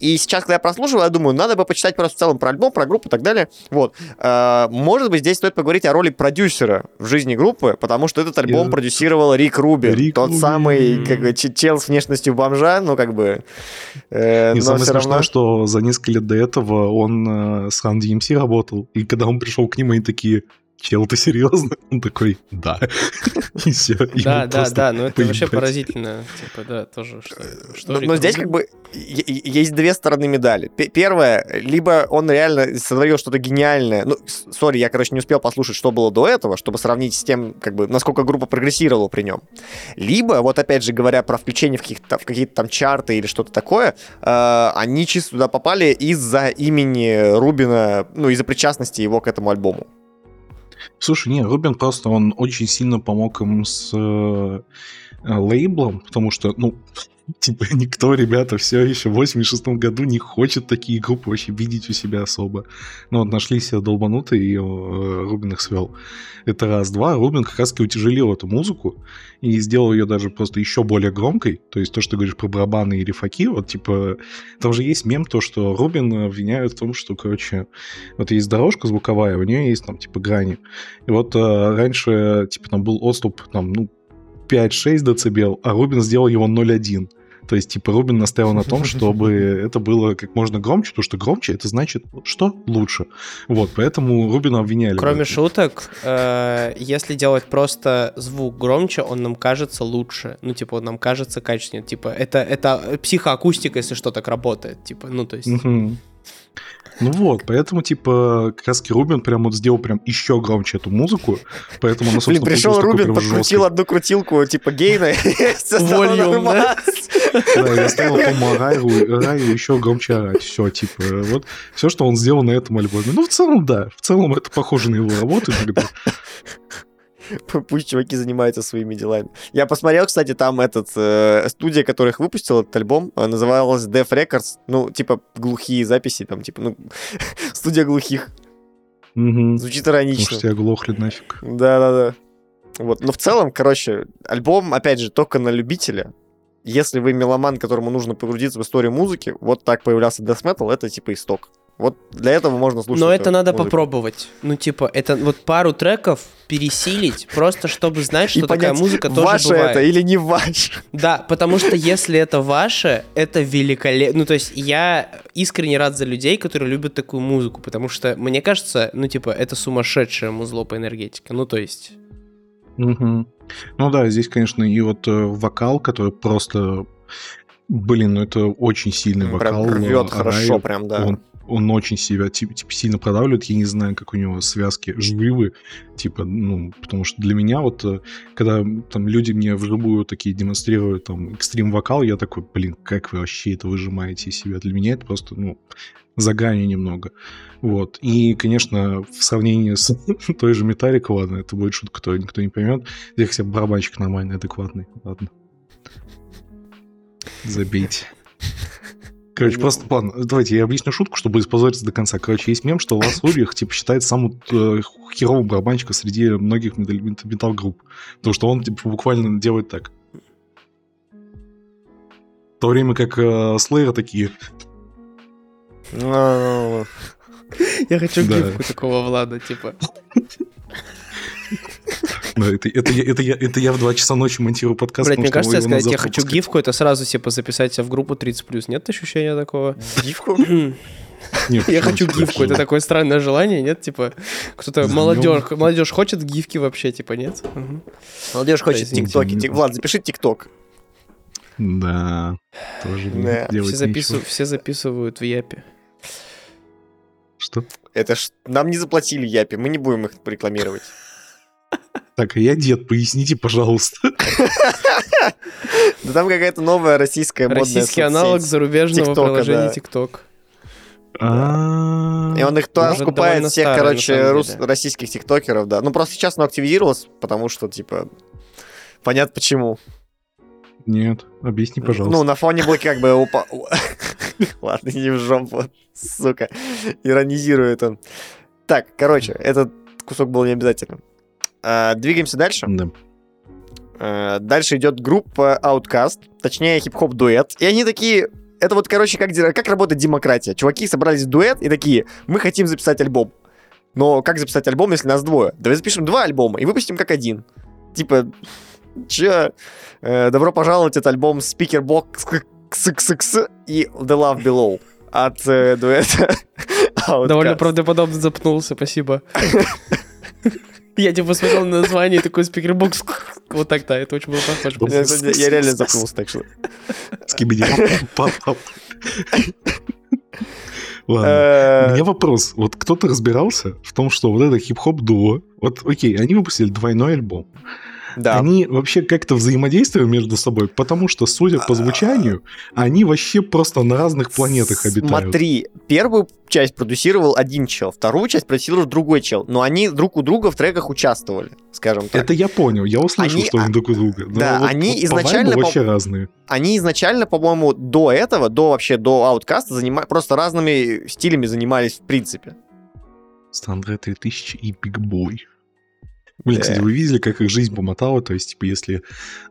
И сейчас, когда я прослушиваю, я думаю, надо бы почитать просто в целом про альбом, про группу и так далее. Вот. Э, Может быть, здесь стоит поговорить о роли продюсера в жизни группы, потому что этот альбом Я- продюсировал Рик Рубин. Рик тот Рубин. самый как бы, чел с внешностью бомжа, ну, как бы... э, И но самое смешное, равно... что за несколько лет до этого он э, с Run DMC работал, и когда он пришел к ним, они такие, чел, ты серьезно? Он такой, да. И все. Да, да, да, но это вообще поразительно. Типа, да, тоже, что, Но, Рик но здесь Рубин? как бы есть две стороны медали. Первое, либо он реально сотворил что-то гениальное. Ну, сори, я, короче, не успел послушать, что было до этого, чтобы сравнить с тем, как бы, насколько группа прогрессировала при нем. Либо, вот опять же говоря про включение в каких-то, в какие-то там чарты или что-то такое, э, они чисто туда попали из-за имени Рубина, ну, из-за причастности его к этому альбому. Слушай, не, Рубин просто, он очень сильно помог им с э, лейблом, потому что, ну, типа, никто, ребята, все еще в 86 году не хочет такие группы вообще видеть у себя особо. Ну, вот нашлись долбанутые, и э, Рубин их свел. Это раз. Два, Рубин как раз-таки утяжелил эту музыку и сделал ее даже просто еще более громкой. То есть то, что ты говоришь про барабаны и рифаки, вот типа, там же есть мем, то, что Рубин обвиняют в том, что, короче, вот есть дорожка звуковая, у нее есть там, типа, грани. И вот э, раньше, типа, там был отступ, там, ну, 5-6 дБ, а Рубин сделал его 0,1. То есть, типа, Рубин настоял на том, чтобы это было как можно громче, потому что громче это значит, что лучше. Вот, поэтому Рубина обвиняли. Кроме шуток, э, если делать просто звук громче, он нам кажется лучше. Ну, типа, он нам кажется качественнее. Типа, это, это психоакустика, если что так работает. Типа, ну, то есть... Ну вот, поэтому, типа, как раз Рубин прям вот сделал прям еще громче эту музыку, поэтому она, Блин, собственно, пришел получилась такой Рубин, подкрутил одну крутилку, типа, гейна, Вольюм, да? я оставил Тома Райру, Райру еще громче орать. Все, типа, вот все, что он сделал на этом альбоме. Ну, в целом, да. В целом, это похоже на его работу иногда. Пусть чуваки занимаются своими делами. Я посмотрел, кстати, там этот э, студия, которая их выпустила, этот альбом, э, называлась Def Records. Ну, типа, глухие записи, там, типа, ну, студия глухих. Мгм. Звучит Потому иронично. что тебя глохли нафиг. Да-да-да. Вот. Но в целом, короче, альбом, опять же, только на любителя. Если вы меломан, которому нужно погрузиться в историю музыки, вот так появлялся Death Metal, это типа исток. Вот для этого можно слушать. Но это надо музыку. попробовать. Ну, типа, это вот пару треков пересилить, просто чтобы знать, И что такая понять, музыка тоже ваше бывает. это или не ваше. Да, потому что если это ваше, это великолепно. Ну, то есть я искренне рад за людей, которые любят такую музыку, потому что, мне кажется, ну, типа, это сумасшедшее музло по энергетике. Ну, то есть... Мгм. Ну да, здесь, конечно, и вот э, вокал, который просто... Блин, ну это очень сильный вокал. Прям рвет э, хорошо, прям, да. Он, он очень себя типа, сильно продавливает. Я не знаю, как у него связки живы. Типа, ну, потому что для меня вот, э, когда там люди мне вживую такие демонстрируют там экстрим вокал, я такой, блин, как вы вообще это выжимаете из себя? Для меня это просто, ну, за гранью немного. Вот. И, конечно, в сравнении с той же Металликой, ладно, это будет шутка, которую никто не поймет. Здесь хотя бы барабанщик нормальный, адекватный. Ладно. Забейте. Короче, просто, ладно, давайте я объясню шутку, чтобы испозориться до конца. Короче, есть мем, что Лас Ульрих, типа, считается самым э, херовым барабанщиком среди многих метал- мет- метал-групп. Потому что он, типа, буквально делает так. В то время как э, Слэйры такие, Ну, Я хочу гифку такого Влада, типа. ну, это, это, я- это, я, это я в 2 часа ночи монтирую подкаст, Блять, мне кажется, я сказать, я хочу гифку, это сразу типа записать себя в группу 30+. Нет ощущения такого? Гифку? Не, Я хочу гифку, это такое странное желание, нет? Типа, кто-то, Да, молодежь, молодежь хочет гифки вообще, типа, нет? Молодежь хочет тиктоки. Влад, запиши тикток. Да, тоже не Да. Все, записыв- все записывают в Япе. Что? Это ж нам не заплатили Япи, мы не будем их рекламировать. Так, а я дед, поясните, пожалуйста. Да там какая-то новая российская модная Российский аналог зарубежного приложения. TikTok. А, И он их то Может, скупает всех, короче, российских тиктокеров, да. Ну, просто сейчас оно активизировалось, потому что, типа, понятно почему. Нет, объясни, Ну, пожалуйста. на фоне был как бы... упа- Ладно, не в жопу, сука. Иронизирует он. Так, короче, этот кусок был не обязательным. А, Двигаемся дальше. Да. Э, Дальше идет группа Outcast, точнее хип-хоп дуэт. И они такие, это вот, короче, как, как работает демократия. Чуваки собрались в дуэт и такие, мы хотим записать альбом. Но как записать альбом, если нас двое? Давай запишем два альбома и выпустим как один. Типа, чё? Э, добро пожаловать, это альбом Speakerboxxx и The Love Below от э, дуэта OutKast. Довольно правдоподобно запнулся, спасибо. Я типа смотрел на название такой Speakerboxxx. Вот так, да, это очень было похоже. Я, я- реально запнулся, так что... Скибиди. Ладно. Э, У меня вопрос. Вот кто-то разбирался в том, что вот это хип-хоп дуо, вот окей, они выпустили двойной альбом. Да. Они вообще как-то взаимодействуют между собой, потому что, судя по звучанию, они вообще просто на разных планетах обитают. Смотри, первую часть продюсировал один чел, вторую часть продюсировал другой чел, но они друг у друга в треках участвовали, скажем так. Это я понял, я услышал, Они- что они друг у друга. Но да, вот- они вот изначально по- вообще разные. Они изначально, по-моему, до этого, до вообще до ауткаста, занима... просто разными стилями занимались в принципе. Андре 3000 и Big Boy. Блин, Да. кстати, вы видели, как их жизнь помотала? То есть, типа, если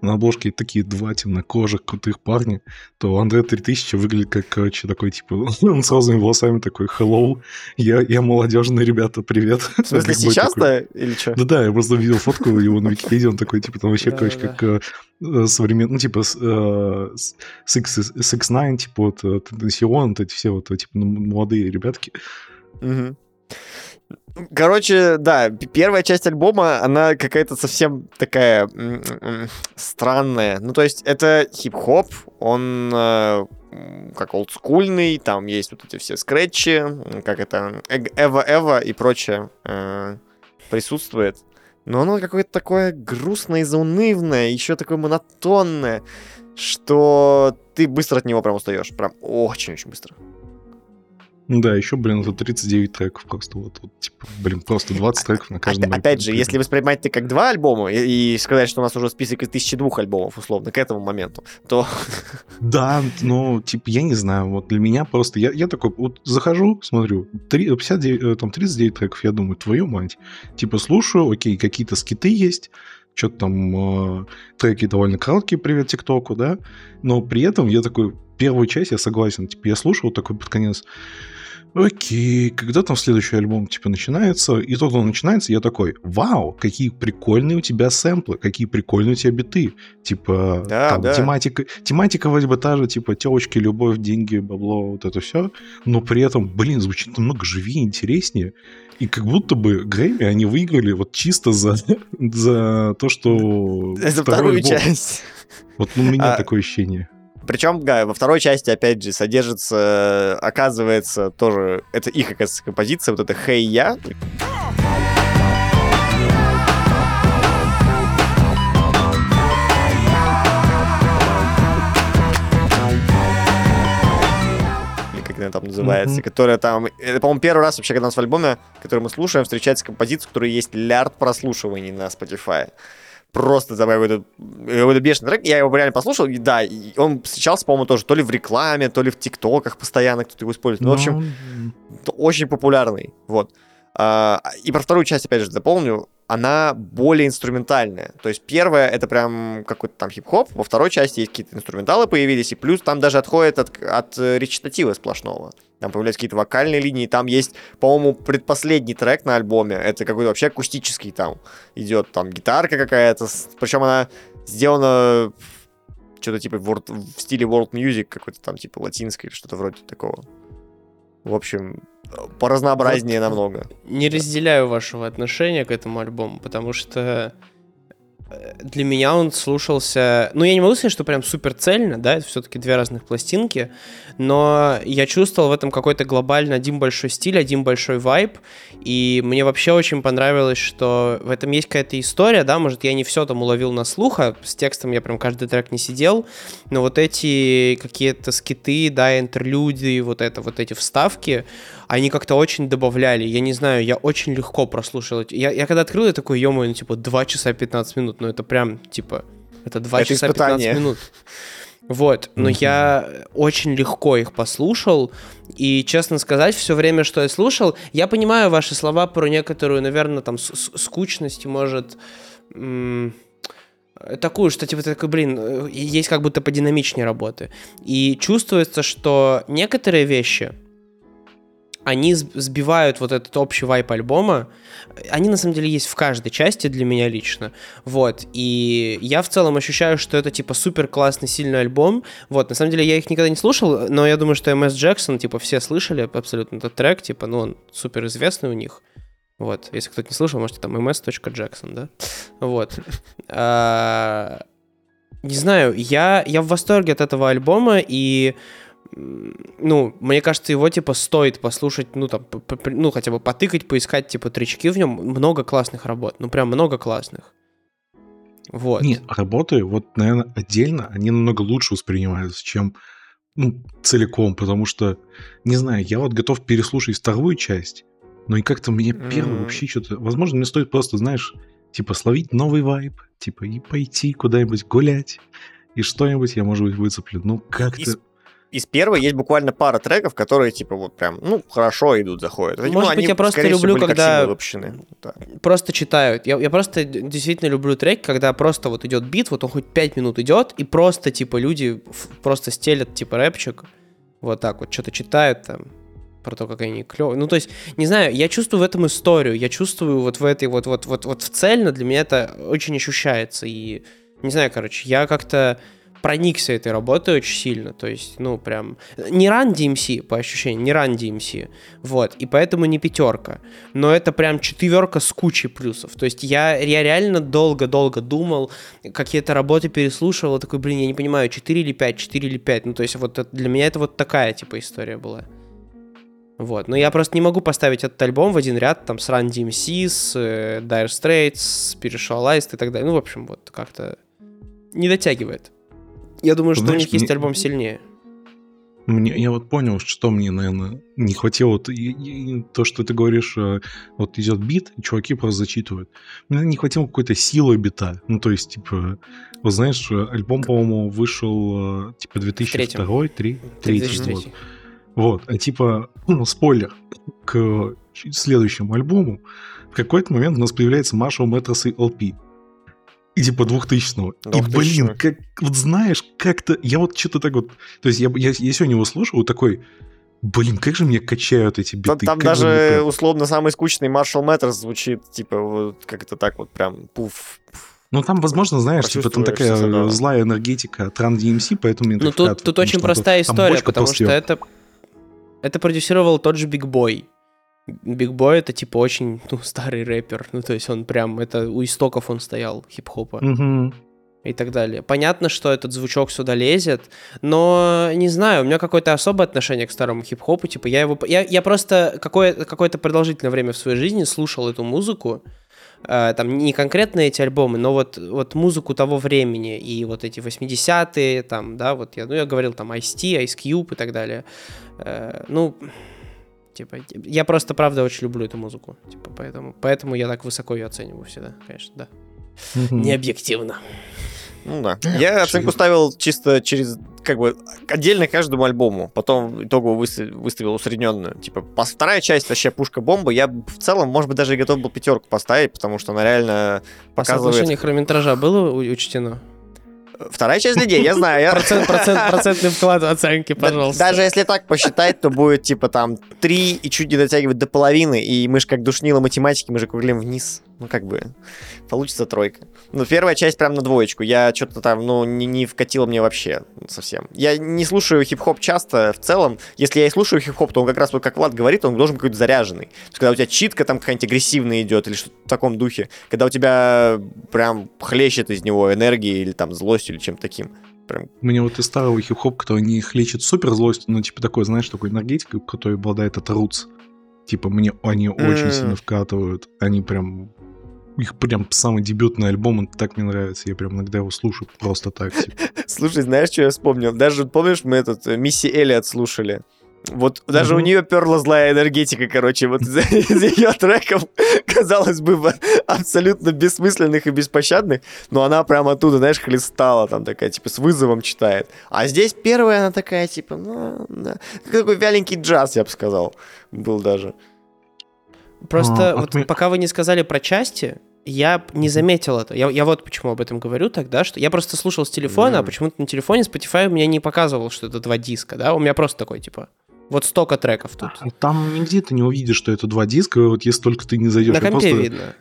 на обложке такие два темнокожих крутых парня, то Андре 3000 выглядит как, короче, такой, типа, он с розовыми волосами такой, hello, я, я молодежные ребята, привет. В смысле, сейчас-то или что? Да-да, я просто видел фотку его на Википедии, он такой, типа, там вообще, короче, как э, современный, ну, типа, с- э, с- Six, Six Nine, типа, вот, э, Теннесион, вот эти все вот, э, типа, молодые ребятки. Короче, да, первая часть альбома, она какая-то совсем такая странная. Ну, то есть это хип-хоп, он э, как олдскульный, там есть вот эти все скретчи, как это, Эва-Эва и прочее э, присутствует. Но оно какое-то такое грустное и заунывное, еще такое монотонное, что ты быстро от него прям устаешь. Прям очень-очень быстро. Да, еще, блин, это 39 треков просто, вот, вот, типа, блин, просто 20 треков на каждом Опя- альбоме. Опять же, если воспринимать это как два альбома и, и сказать, что у нас уже список из 1002 альбомов, условно, к этому моменту, то Да, ну, типа, я не знаю, вот для меня просто, я, я такой, вот захожу, смотрю, три- 59, э, там 39 треков, я думаю, твою мать. Типа, слушаю, окей, какие-то скиты есть, что-то там, э, треки довольно короткие, привет ТикТоку, да, но при этом я такой, первую часть я согласен. Типа, я слушал такой под конец, окей, когда там следующий альбом, типа, начинается, и только он начинается, я такой, вау, какие прикольные у тебя сэмплы, какие прикольные у тебя биты. Типа, Да, там да. тематика, тематика вроде бы та же, типа, телочки, любовь, деньги, бабло, вот это все, но при этом, блин, звучит намного живее, интереснее. И как будто бы Грэмми они выиграли вот чисто за, за то, что... Второй вторую альбом. часть. Вот у меня А, такое ощущение. Причем, да, во второй части, опять же, содержится, оказывается, тоже, это их, оказывается, композиция, вот это «Хей Я», она там называется, Мгм. которая там, это, по-моему, первый раз вообще, когда у нас в альбоме, который мы слушаем, встречается композиция, у которой есть лярд прослушиваний на Spotify. Просто забавный какой-то, какой-то бешеный трек. Я его реально послушал, и да, и он встречался, по-моему, тоже то ли в рекламе, то ли в ТикТоках постоянно кто-то его использует. Ну, в общем, Ну, очень популярный. Вот. А, И про вторую часть, опять же, дополню. Она более инструментальная. То есть первая это прям какой-то там хип-хоп, во второй части есть какие-то инструменталы появились, и плюс там даже отходит от, от э, речитатива сплошного. Там появляются какие-то вокальные линии, там есть, по-моему, предпоследний трек на альбоме, это какой-то вообще акустический там идет, там гитарка какая-то, причем она сделана что-то типа world- в стиле world music, какой-то там типа латинской что-то вроде такого. В общем, поразнообразнее намного. Не разделяю вашего отношения к этому альбому, потому что э, для меня он слушался... Ну, я не могу сказать, что прям супер цельно, да, это все-таки две разных пластинки, но я чувствовал в этом какой-то глобально один большой стиль, один большой вайб, и мне вообще очень понравилось, что в этом есть какая-то история, да, может, я не все там уловил на слух, а с текстом я прям каждый трек не сидел, но вот эти какие-то скиты, да, интерлюдии, вот это, вот эти вставки, они как-то очень добавляли. Я не знаю, я очень легко прослушал. эти- Я, я когда открыл, я такой, ё ну, типа, 2 часа 15 минут. Ну, это прям, типа, это 2 Это часа испытание. 15 минут. Вот, но Мгм. я очень легко их послушал, и, честно сказать, все время, что я слушал, я понимаю ваши слова про некоторую, наверное, там, скучность, может, м, такую, что, типа, такой, блин, э, есть как будто подинамичнее работы. И чувствуется, что некоторые вещи, они сб- сбивают вот этот общий вайп альбома. Они на самом деле есть в каждой части для меня лично. Вот. И я в целом ощущаю, что это типа супер классный, сильный альбом. Вот. На самом деле я их никогда не слушал, но я думаю, что MS Джексон, типа, все слышали абсолютно этот трек, типа, ну, он супер известный у них. Вот. Если кто-то не слышал, можете там ms.jackson, да? Вот. А, Не знаю, я, я в восторге от этого альбома, и ну, мне кажется, его, типа, стоит послушать, ну, там, п- п- ну, хотя бы потыкать, поискать, типа, тречки в нем. Много классных работ, ну, прям много классных. Вот. Не, работы, вот, наверное, отдельно, они намного лучше воспринимаются, чем ну, целиком, потому что, не знаю, я вот готов переслушать вторую часть, но и как-то мне первый Мгм. вообще что-то... Возможно, мне стоит просто, знаешь, типа словить новый вайб, типа и пойти куда-нибудь гулять, и что-нибудь я, может быть, выцеплю. Ну, как-то... Из, первой есть буквально пара треков, которые, типа, вот прям, ну, хорошо идут, заходят. Ну, Может быть, они, я просто всего, люблю, как когда-. Да. просто читают. Я, я просто действительно люблю трек, когда просто вот идет бит, вот он хоть 5 минут идет, и просто, типа, люди просто стелят, типа, рэпчик, вот так вот, что-то читают там про то, как они клевые. Ну, то есть, не знаю, я чувствую в этом историю, я чувствую вот в этой вот, вот, вот, вот в цельно для меня это очень ощущается, и, не знаю, короче, я как-то проникся этой работой очень сильно, то есть, ну, прям, не ран DMC, по ощущениям, не ран DMC, вот, и поэтому не пятерка, но это прям четверка с кучей плюсов. То есть я, я реально долго-долго думал, какие-то работы переслушивал, такой, блин, я не понимаю, 4 или 5, 4 или 5. Ну, то есть вот это- для меня это вот такая, типа, история была. Вот, но я просто не могу поставить этот альбом в один ряд там с Run DMC, с э, Dire Straits, с Spiritualized и так далее. Ну, в общем, вот как-то не дотягивает. Я думаю, что Знаешь, у них есть мне- альбом сильнее. Мне, я вот понял, что мне, наверное, не хватило. Вот, и- и то, что ты говоришь, э, вот идет бит, и чуваки просто зачитывают. Мне не хватило какой-то силы бита. Ну, то есть, типа, вот знаешь, э, альбом, по-моему, вышел, э, типа, 2002 3 третий, 2003. вот. Вот, а типа, ну, спойлер, к следующему альбому в какой-то момент у нас появляется Marshall Mathers и LP. И типа 2000-го. И, 2000-го. блин, как, вот знаешь, как-то, я вот что-то так вот, то есть я, я, я сегодня его слушал, такой, блин, как же меня качают эти Там, биты. там как же мне даже прям- условно самый скучный Marshall Matters звучит, типа, вот как-то так вот прям пуф. Ну, там, возможно, знаешь, типа, там такая да. злая энергетика от Run DMC, поэтому мне Ну так тут, тут очень что простая там история, бочка потому что это, это продюсировал тот же Биг Бой. Биг Бой это типа очень ну, старый рэпер. Ну, то есть он прям, это у истоков он стоял хип-хопа Мгм. и так далее. Понятно, что этот звучок сюда лезет, но не знаю, у меня какое-то особое отношение к старому хип-хопу. Типа я его, я, я просто какое, какое-то продолжительное время в своей жизни слушал эту музыку. Э, там не конкретно эти альбомы, но вот, вот музыку того времени и вот эти 80-е, там, да, вот я, ну, я говорил там Ice-T, Ice Cube и так далее. Э, ну, типа, я просто, правда, очень люблю эту музыку, типа, поэтому, поэтому я так высоко ее оцениваю всегда, конечно, да. Не объективно. Ну да. Я оценку ставил чисто через, как бы, отдельно каждому альбому. Потом итогово выс- выставил усредненную. Типа, вторая часть вообще пушка-бомба. Я в целом, может быть, даже и готов был пятерку поставить, потому что она реально А показывает... соотношение хронометража было учтено? Вторая часть людей, я знаю. я- Процент, процент, процентный вклад оценки, Да- пожалуйста. Даже если так посчитать, то будет типа там 3 и чуть не дотягивать до половины, и мы же как душнило математики, мы же круглим вниз. Ну, как бы, получится тройка. Ну, первая часть прям на двоечку. Я что-то там, ну, не, не вкатило мне вообще совсем. Я не слушаю хип-хоп часто в целом. Если я и слушаю хип-хоп, то он как раз, вот как Влад говорит, он должен быть какой-то заряженный. То есть, когда у тебя читка там какая-нибудь агрессивная идет или что-то в таком духе, когда у тебя прям хлещет из него энергией или там злостью или чем-то таким. Прям Мне вот из старого хип-хоп, который не их лечит супер злостью, но типа такой, знаешь, такой энергетикой, который обладает от Roots. Типа мне они очень М. сильно вкатывают. Они прям... Их прям самый дебютный альбом, он так мне нравится. Я прям иногда его слушаю просто так. типа. Слушай, знаешь, что я вспомнил? Даже, помнишь, мы этот э, Мисси Эллиот слушали? Вот даже у нее перла злая энергетика, короче, вот из, из ее треков, казалось бы, абсолютно бессмысленных и беспощадных, но она прям оттуда, знаешь, хлестала, там такая, типа, с вызовом читает. А здесь первая она такая, типа, ну, да. такой вяленький джаз, я бы сказал, был даже. Просто А, вот отме- пока вы не сказали про части, я не заметил это. Я, я вот почему об этом говорю тогда, что я просто слушал с телефона, а Мгм. почему-то на телефоне Spotify у меня не показывал, что это два диска, да? У меня просто такой, типа, вот столько треков тут. Там нигде ты не увидишь, что это два диска, вот если только ты не зайдешь. На компе просто- видно.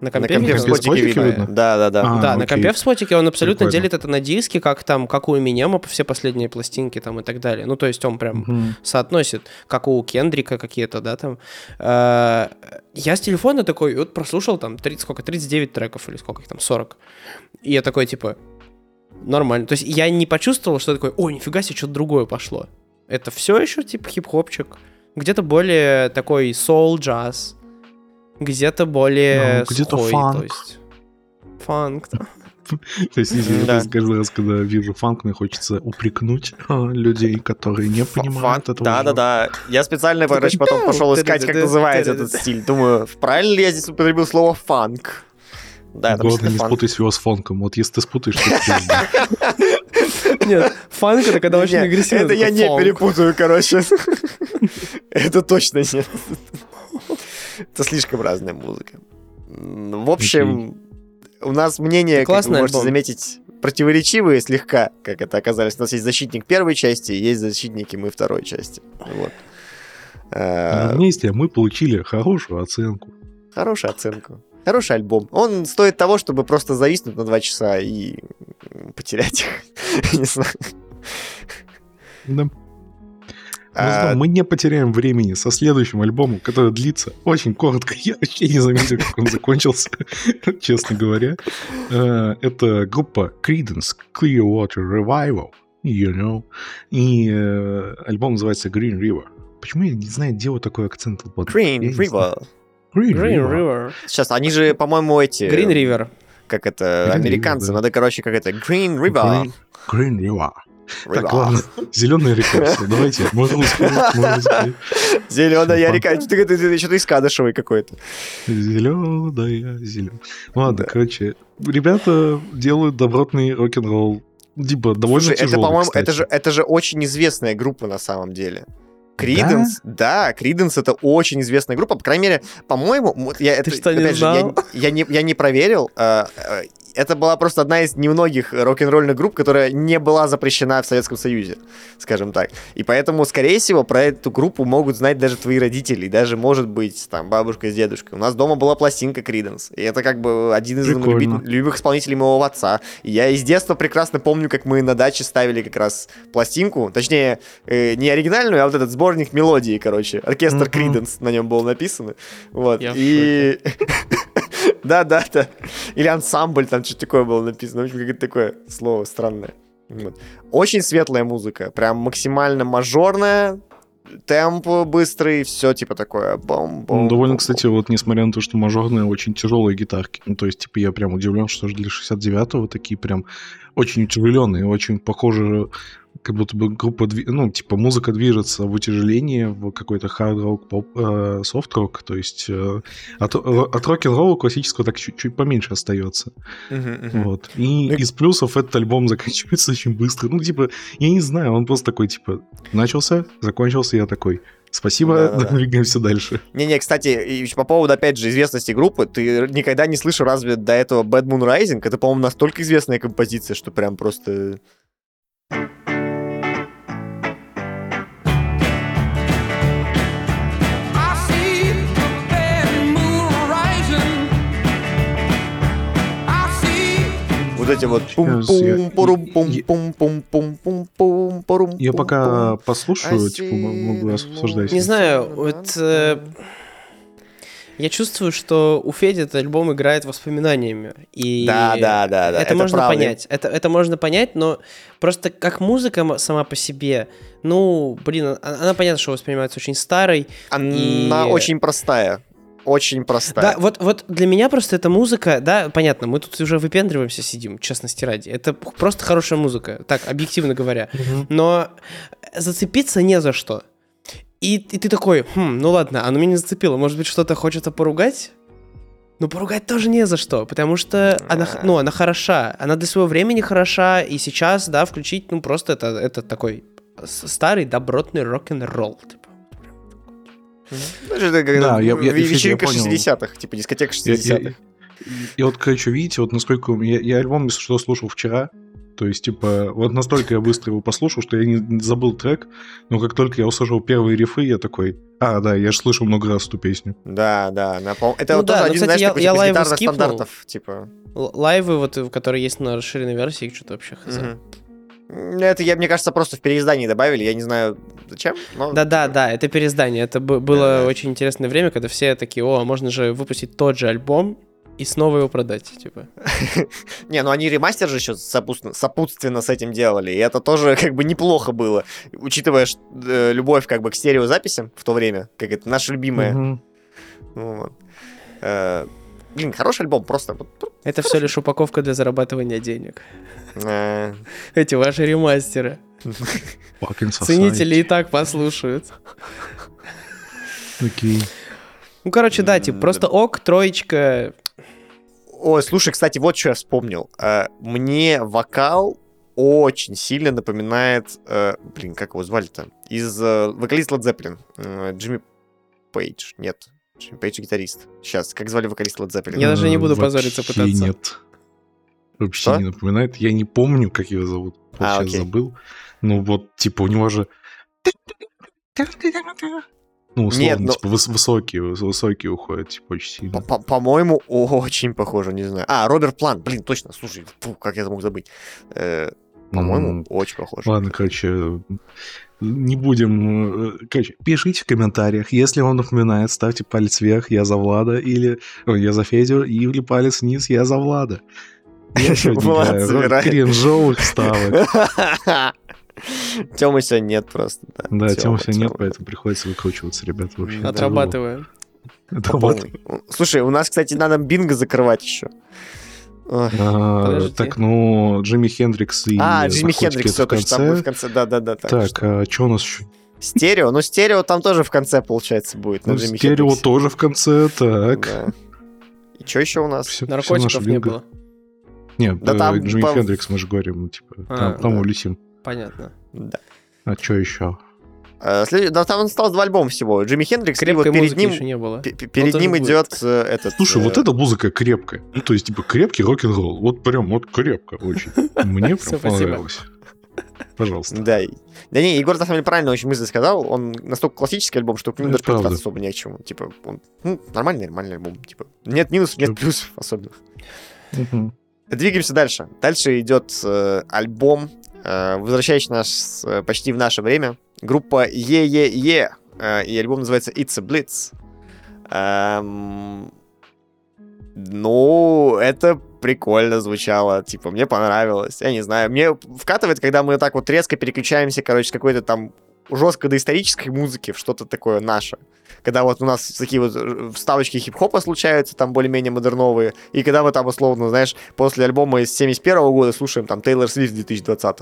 На На компе, компе в компе спотике видно. видно? Да, да, да. А, да, на окей. компе в спотике он абсолютно Прикольно. делит это на диски, как там, как у Эминема все последние пластинки там и так далее. Ну, то есть он прям Мгм. соотносит, как у Кендрика какие-то, да, там. Э, Я с телефона такой, вот прослушал там 30, сколько, 39 треков или сколько их там, 40. И я такой, типа, нормально. То есть я не почувствовал, что такой, ой, нифига себе, что-то другое пошло. Это все еще, типа, хип-хопчик. Где-то более такой соул-джаз. Где-то более Ну, где-то сухой, фанк. то есть... Фанк, да. То есть, если Да. каждый раз, когда вижу фанк, мне хочется упрекнуть а, людей, которые не понимают этого. Да, да, да. Я специально, короче, потом пошел искать, как называется этот стиль. Думаю, правильно ли я здесь употребил слово фанк? Да, это Главное, не спутай его с фонком. Вот если ты спутаешь, то. Нет, фанк это когда очень агрессивно. Это я не перепутаю, короче. Это точно нет. Это слишком разная музыка. В общем, у нас мнения, как вы можете альбом. заметить, противоречивые слегка, как это оказались. У нас есть защитник первой части, есть защитники мы второй части. Вот. А Э, Вместе мы получили хорошую оценку. Хорошую оценку. Хороший альбом. Он стоит того, чтобы просто зависнуть на два часа и потерять их. Не знаю. А, мы не потеряем времени со следующим альбомом, который длится очень коротко. Я вообще не заметил, как он закончился, честно говоря. Э, Это группа Creedence Clearwater Revival, you know. И э, альбом называется Green River. Почему я не знаю, где вот такой акцент? Green. River. Green, Green River. Сейчас, они же, по-моему, эти... Green River. Как это, Green американцы. River. Надо, короче, как это... Green River. Green, Green River. Так, ладно. Зеленая река. Давайте. Можно успеть. Зеленая река. Что-то, из Кадышевой какой-то. Зеленая, зеленая. Ладно, Да. короче, ребята делают добротный рок-н-ролл. Типа, довольно Слушай, это, по-моему, это же, это же очень известная группа на самом деле. Криденс, да, Криденс это очень известная группа, по крайней мере, по-моему, я это, что, не опять же, я, знал? я не, я не проверил, э, э, это была просто одна из немногих рок-н-ролльных групп, которая не была запрещена в Советском Союзе, скажем так. И поэтому, скорее всего, про эту группу могут знать даже твои родители, даже, может быть, там, бабушка с дедушкой. У нас дома была пластинка Криденс, и это как бы один из Прикольно. люби- любимых исполнителей моего отца. И я из детства прекрасно помню, как мы на даче ставили как раз пластинку, точнее, э, не оригинальную, а вот этот сборник мелодии, короче, оркестр. Криденс на нем было написано. Вот. Я и... Да, да, да. Или ансамбль, там что-то такое было написано. В общем, какое-то такое слово странное. Вот. Очень светлая музыка, прям максимально мажорная, темп быстрый, все типа такое. Бом, бом, Ну, довольно, бом, кстати, вот несмотря на то, что мажорные, очень тяжелые гитарки. Ну, то есть, типа, я прям удивлен, что для 69-го такие прям очень утяжеленные, очень похожи, как будто бы группа, ну, типа, музыка движется в утяжелении, в какой-то хард-рок, поп, э, софт-рок, то есть э, от, ро- от рок-н-ролла классического так чуть-чуть поменьше остается. Вот. И и- из плюсов этот альбом заканчивается очень быстро. Ну, типа, я не знаю, он просто такой, типа, начался, закончился, я такой, спасибо, Да-да-да. двигаемся дальше. Не-не, кстати, по поводу, опять же, известности группы, ты никогда не слышал разве до этого Bad Moon Rising? Это, по-моему, настолько известная композиция, что прям просто... Вот эти вот Сейчас я- пум-пум, порум-пум, пум-пум-пум-пум, порум Я пока послушаю, типа, могу обсуждать. Не знаю, вот... э, я чувствую, что у Феди этот альбом играет воспоминаниями. И Да, да, да, да. это, можно правда. понять. Это, это можно понять, но просто как музыка сама по себе, ну, блин, а- она, понятно, что воспринимается очень старой. Она И- очень простая. Очень простая. Да, вот, вот для меня просто эта музыка, да, понятно, мы тут уже выпендриваемся, сидим, честности ради. Это просто хорошая музыка, так, объективно говоря. Но зацепиться не за что. И, и ты такой, хм, ну ладно, оно меня не зацепило, может быть, что-то хочется поругать? Ну, поругать тоже не за что, потому что она, ну, она хороша, она для своего времени хороша, и сейчас, да, включить, ну, просто это, это такой старый добротный рок-н-ролл, типа. Ну, это как Да, я- я- я вечеринка понял. 60-х, типа дискотека Я- 60-х. я- И вот, короче, видите, вот насколько... меня- Я альбом, если что, слушал вчера. То есть, типа, вот настолько я быстро его послушал, что я не не забыл трек, но как только я услышал первые рифы, я такой, а, да, я же слышал много раз эту песню. Да, да. на пол- Это Ну вот да, тоже ну, один, кстати, знаешь, я- такой я типа, из лайвы стандартов, типа. Л- Лайвы, вот, которые есть на расширенной версии, что-то вообще хз. Мгм. Это, я, мне кажется, просто в переиздании добавили. Я не знаю, зачем. но- Да-да, да, это переиздание. Это было Да-да. очень интересное время, когда все такие, о, а можно же выпустить тот же альбом и снова его продать, типа. Не, ну они ремастер же еще сопутственно, с этим делали, и это тоже как бы неплохо было, учитывая э, любовь как бы к стереозаписям в то время, как это наша любимая. Блин, хороший альбом, просто. вот, Это все лишь упаковка для зарабатывания денег. э, Эти ваши ремастеры. Ценители и так послушают. Окей. Ну, короче, да, типа, просто ок, троечка. Ой, слушай, кстати, вот что я вспомнил. Э, Мне вокал очень сильно напоминает... э, Блин, как его звали-то? Из вокалист Led Zeppelin. Джимми Пейдж. Нет. Джимми Пейдж гитарист. Сейчас, как звали вокалист Led Zeppelin? Я даже не буду Э, позориться вообще пытаться. нет. Вообще Что? не напоминает. Я не помню, как его зовут. Вот А, сейчас окей. забыл. Ну вот, типа, у него же... Ну, условно, Нет, но- типа, выс- высокие, выс- высокие уходят, типа, очень сильно. По- По-моему, очень похоже, не знаю. А, Роберт Плант, блин, точно, слушай, фу, как я это мог забыть. Э, По-моему, М, очень похоже. Ладно, короче, не будем... э, Короче, пишите в комментариях, если он напоминает, ставьте палец вверх, я за Влада, или ой, я за Федю, или палец вниз, я за Влада. Я сегодня Влад кринжовых ставок. Тёмы сегодня нет просто. Да, Да, тема все нет, поэтому приходится выкручиваться, ребят. вообще. Отрабатываем. Отрабатываем. Слушай, у нас, кстати, надо бинго закрывать еще. А, Подождите. Так, ну, Джимми Хендрикс и А, Джимми Хендрикс, все точно, там будет в конце. Да-да-да. Так, Так, что- а что у нас еще? Стерео, ну стерео там тоже в конце, получается, будет. Ну, Джимми стерео Хендриксе. тоже в конце, так. Да. И что еще у нас? Всё Наркотиков наше не бинго. было. Нет, Да э, там Джимми по- Хендрикс, мы же говорим, ну, типа, А, там, там да. улетим. Понятно. Да. А что еще? Э, Да, там осталось два альбома всего. Джимми Хендрикс, и вот Крепкой перед ним, еще не было. пе- перед ним будет. идет э, этот... Слушай, э, вот эта музыка крепкая. Ну, то есть, типа, крепкий рок-н-ролл. Вот прям вот крепко очень. Мне прям понравилось. Пожалуйста. Да. Да не, Егор на самом деле правильно очень мысль сказал. Он настолько классический альбом, что к нему Это даже придраться правда. особо не к чему. Типа, он ну, нормальный, нормальный альбом. Типа, нет минусов, нет плюсов особенно. Мгм. Двигаемся дальше. Дальше идет э, альбом, э, возвращающий нас э, почти в наше время. Группа Е-Е-Е. э, и альбом называется It's a Blitz. Эм, ну, это прикольно звучало. Типа, мне понравилось. Я не знаю. Мне вкатывает, когда мы так вот резко переключаемся, короче, с какой-то там жестко доисторической музыки в что-то такое наше. Когда вот у нас такие вот э, вставочки хип-хопа случаются, там более-менее модерновые, и когда мы там, условно, знаешь, после альбома из 71 года слушаем там Тейлор Свифт 2020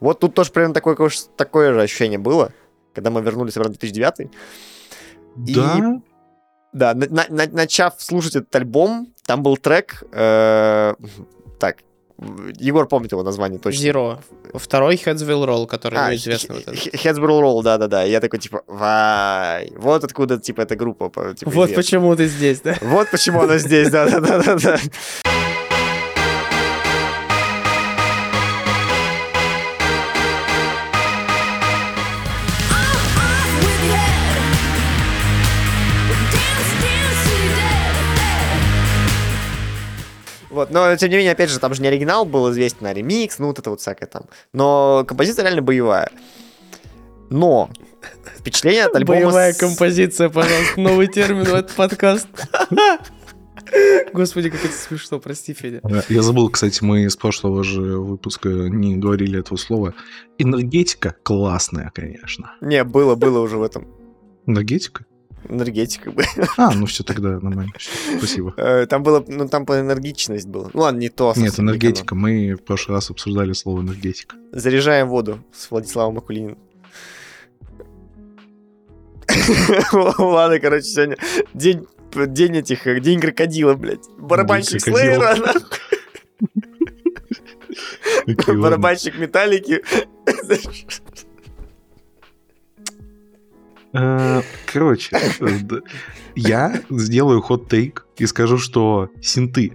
Вот тут тоже примерно такое, такое же ощущение было, когда мы вернулись обратно в 2009 И- Да, да, на- на- на- начав слушать этот альбом, там был трек, э, так, Егор помнит его название точно. Zero. Второй Heads Will Roll, который А, ну, известный. вот. Headsborough Roll, да-да-да. Я такой, типа, вай, вот откуда, типа, эта группа. Типа, Вот известна. почему ты здесь, да? Вот почему она здесь, да-да-да-да. Вот, но, тем не менее, опять же, там же не оригинал был известен, а ремикс, ну, вот это вот всякое там. Но композиция реально боевая. Но впечатление от альбома... Боевая с- композиция, пожалуйста. Новый термин в этот подкаст. Господи, как это смешно, прости, Федя. Э, Я забыл, кстати, мы из прошлого же выпуска не говорили этого слова. Энергетика классная, конечно. Не, было, было уже в этом. Энергетика? Энергетика. А, ну все тогда нормально. Спасибо. Э, Там было, ну, там по энергичность было. Ну, ладно, не то. Нет, совсем, не энергетика. Мы в прошлый раз обсуждали слово энергетика. Заряжаем воду с Владиславом Акулининым. Ладно, короче, сегодня день, день этих, день крокодила, блядь. Барабанщик ладно. барабанщик Металлики. Э, Короче, я сделаю хот-тейк и скажу, что синты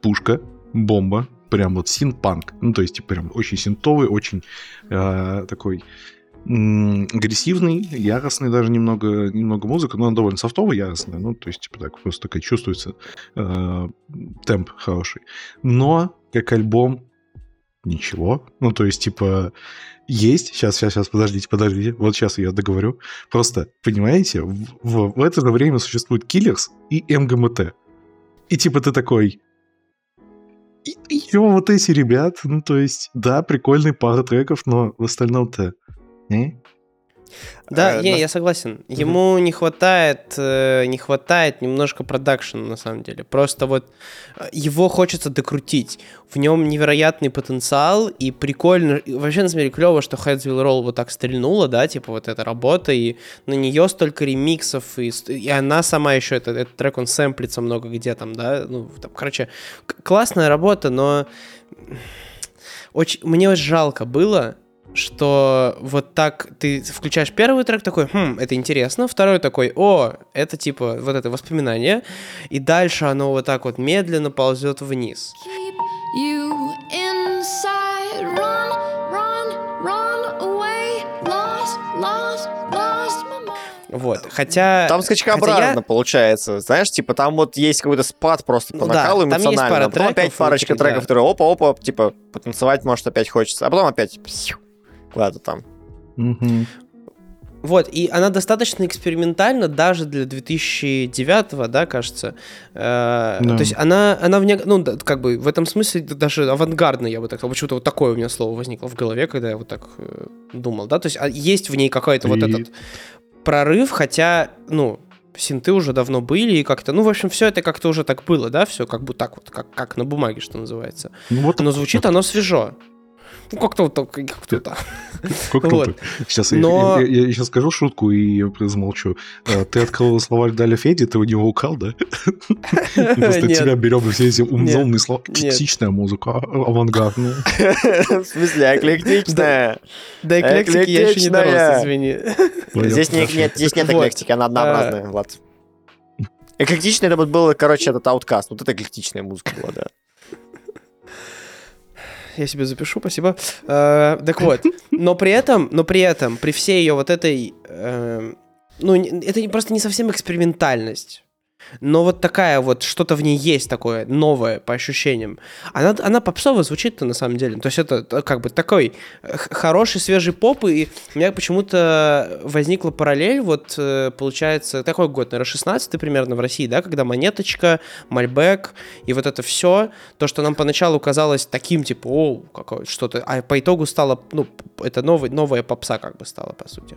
пушка, бомба, прям вот синт-панк. Ну, то есть, типа, прям очень синтовый, очень э, такой агрессивный, яростный даже немного, немного музыка, но она довольно софтовая, яростная, ну, то есть, типа, так просто такая чувствуется э, темп хороший. Но, как альбом, ничего. Ну, то есть, типа, есть, сейчас, сейчас, сейчас, подождите, подождите, вот сейчас я договорю. Просто, понимаете, в, в- в это же время существует Киллерс и МГМТ. И типа ты такой... И, и вот эти ребят? Ну, то есть, да, прикольные пара треков, но в остальном-то... э? Да, Э, не, на- я согласен. Ему не хватает, э, не хватает немножко продакшена, на самом деле. Просто вот э, его хочется докрутить. В нем невероятный потенциал, и прикольно, вообще, на самом деле, клево, что Heads Will Roll вот так стрельнула, да, типа вот эта работа, и на нее столько ремиксов, и, и она сама еще, это, этот трек, он сэмплится много где там, да, ну, там, короче, классная работа, но очень, мне очень жалко было, что вот так ты включаешь первый трек такой, хм, это интересно, второй такой, о, это типа вот это воспоминание, и дальше оно вот так вот медленно ползет вниз. Keep you inside. Run, run, run away. Lost, lost, lost my mind. Вот, хотя... Там хотя скачкообразно я- получается. Знаешь, типа там вот есть какой-то спад просто по Ну да, накалу там есть эмоционально. пара а потом опять треков, парочка внутри, да. треков, которые опа-опа, типа потанцевать может опять хочется. А потом опять куда-то там. Мгм. Вот, и она достаточно экспериментальна даже для 2009, да, кажется. Э, Да. То есть она, она в не- ну, как бы в этом смысле даже авангардная, я бы так сказал. Почему-то вот такое у меня слово возникло в голове, когда я вот так э, думал, да. То есть а, есть в ней какой-то вот И- этот прорыв, хотя, ну, синты уже давно были, и как-то, ну, в общем, все это как-то уже так было, да, все как бы так вот, как, как на бумаге, что называется. Ну, вот Но звучит оно свежо. Ну, как-то вот так, как-то так. Как Вот. круто. Сейчас Но- я, я- я сейчас скажу шутку и замолчу. Э, Ты открыл словарь Даля Феди, ты у него украл, да? Просто тебя берем все эти умные слова. Нет. Частичная музыка, а- авангардная. В смысле, эклектичная. До эклектики я еще не Эклектичная. дорос, извини. Понял. Здесь не- нет, здесь нет Вот. эклектики, она однообразная, Влад. Эклектичный это вот был, короче, этот ауткаст. Вот это эклектичная музыка была, да. Я себе запишу, спасибо. Э, так вот, но при этом, но при этом, при всей ее вот этой, э, ну, это просто не совсем экспериментальность. Но вот такая вот, что-то в ней есть такое новое по ощущениям. Она, она попсово звучит-то на самом деле. То есть это э, как бы такой э, хороший свежий поп, и у меня почему-то возникла параллель, вот э, получается, такой год, наверное, 16 примерно в России, да, когда Монеточка, Мальбек и вот это все, то, что нам поначалу казалось таким, типа, о, какое что-то, а по итогу стало, ну, это новый, новая попса как бы стала, по сути.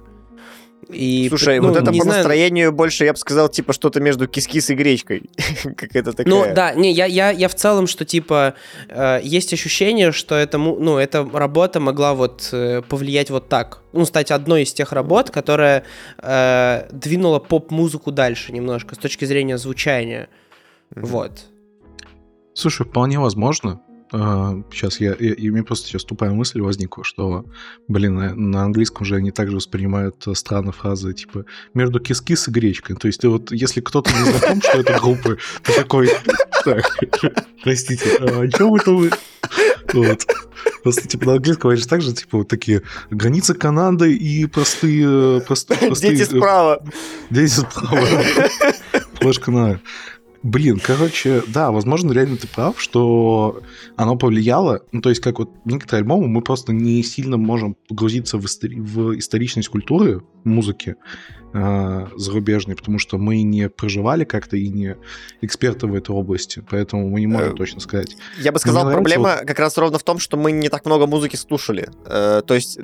И, Слушай, ну, вот это не по знаю, настроению больше, я бы сказал, типа что-то между кис-кис и гречкой. Какая-то такая. Ну да, не, я, я, я в целом, что типа э, есть ощущение, что это, ну, эта работа могла вот э, повлиять вот так. Ну, стать одной из тех работ, которая э, двинула поп-музыку дальше немножко с точки зрения звучания. Мгм. Вот. Слушай, вполне возможно. Сейчас я, я, и у меня просто сейчас тупая мысль возникла, что, блин, на, на английском же они также воспринимают э, странно фразы типа между кис-кис и гречкой. То есть ты вот, если кто-то не знаком, что это группы, ты такой, так, простите, а о чем это вы? Вот. Просто, типа, на английском они же также, типа, вот такие границы Канады и простые... простые, простые Дети справа. Дети справа. Флешка на... Блин, короче, да, возможно, реально ты прав, что оно повлияло. Ну, то есть, как вот некоторые альбомы, мы просто не сильно можем погрузиться в, истори- в историчность культуры музыки э, зарубежной, потому что мы не проживали как-то и не эксперты в этой области, поэтому мы не можем Э, точно сказать. Я бы сказал, нравится проблема как раз ровно в том, что мы не так много музыки слушали. Э, То есть,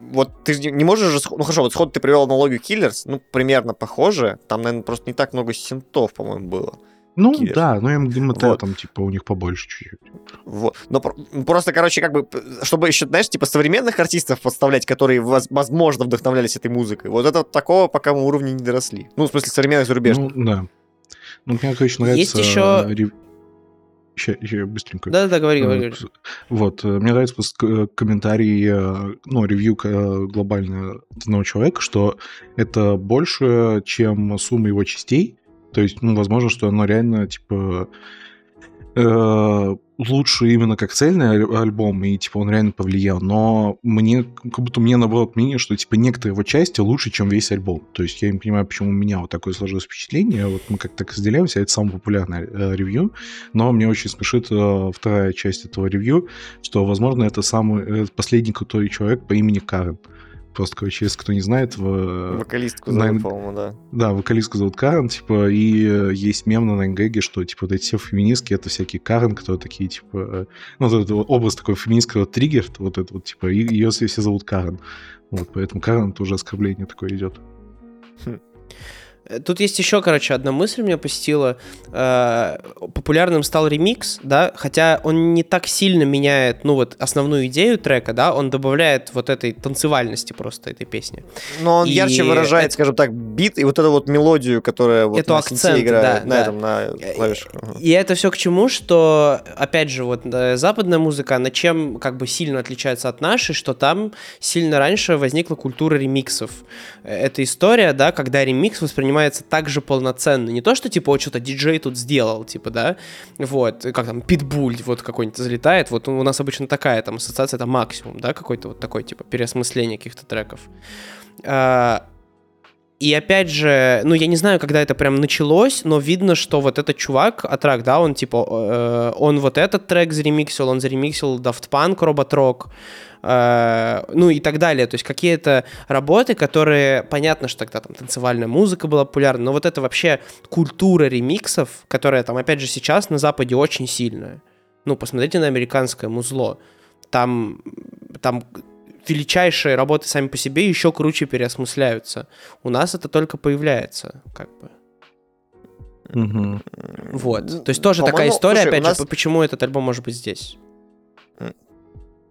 вот ты не- можешь же... Ну хорошо, вот сход ты привел аналогию Killers, ну, примерно похоже. Там, наверное, просто не так много синтов, по-моему, было. Ну, Killers. да, но МДМТ Вот. там, типа, у них побольше чуть-чуть. Вот. Но про- просто, короче, как бы, чтобы еще, знаешь, типа современных артистов подставлять, которые, воз- возможно, вдохновлялись этой музыкой, вот это такого пока мы уровня не доросли. Ну, в смысле, современных зарубежных. Ну, да. Ну, мне, короче, нравится... Есть ещё- Сейчас, быстренько. Да-да-да, говори, говори. Э, говори. Вот, э, мне нравится просто комментарий, э, ну, ревью э, глобально одного человека, что это больше, чем сумма его частей. То есть, ну, возможно, что оно реально, типа, э, лучше именно как цельный аль- альбом, и, типа, он реально повлиял. Но мне, как будто мне, наоборот, мнение, что, типа, некоторые его части лучше, чем весь альбом. То есть, я не понимаю, почему у меня вот такое сложилось впечатление. Вот мы как-то так разделяемся, это самое популярное э, ревью. Но мне очень смешит э, вторая часть этого ревью, что, возможно, это самый э, последний крутой человек по имени Карен. Просто, короче, если кто не знает, в, Вокалистку Найн- зовут, по-моему, да. да, вокалистку зовут Карен, типа, и э, есть мем на Найнгеге, что, типа, вот эти все феминистки, это всякие Карен, которые такие, типа, э, ну, вот этот образ такой феминистского триггер, вот это вот, типа, ее все, зовут Карен. Вот, поэтому Карен это уже оскорбление такое идет. Э, Тут есть еще, короче, одна мысль меня посетила. Э, Популярным стал ремикс, да, хотя он не так сильно меняет, ну вот, основную идею трека, да, он добавляет вот этой танцевальности просто этой песни. Но он И ярче выражает, это- скажем так, бит и вот эту вот мелодию, которая вот Эту на синте акценты, играет, да, на да. этом, на клавишах. Ага. И это все к чему, что, опять же, вот э, западная музыка, она чем как бы сильно отличается от нашей, что там сильно раньше возникла культура ремиксов. Э, Это история, да, когда ремикс воспринимается также полноценно. Не то, что, типа, вот что-то диджей тут сделал, типа, да, вот, как там, питбуль вот какой-нибудь залетает, вот у нас обычно такая там ассоциация, это максимум, да, какой-то вот такой, типа, переосмысление каких-то треков. А, и опять же, ну я не знаю, когда это прям началось, но видно, что вот этот чувак, Атрак, да, он типа, э, он вот этот трек заремиксил, он заремиксил Daft Punk, Robot Rock, э, ну и так далее. То есть какие-то работы, которые, понятно, что тогда там танцевальная музыка была популярна, но вот это вообще культура ремиксов, которая там, опять же, сейчас на Западе очень сильная. Ну, посмотрите на американское музло. Там, там величайшие работы сами по себе еще круче переосмысляются. У нас это только появляется, как бы. Вот. То есть тоже такая история, слушай, опять нас- же, почему этот альбом может быть здесь.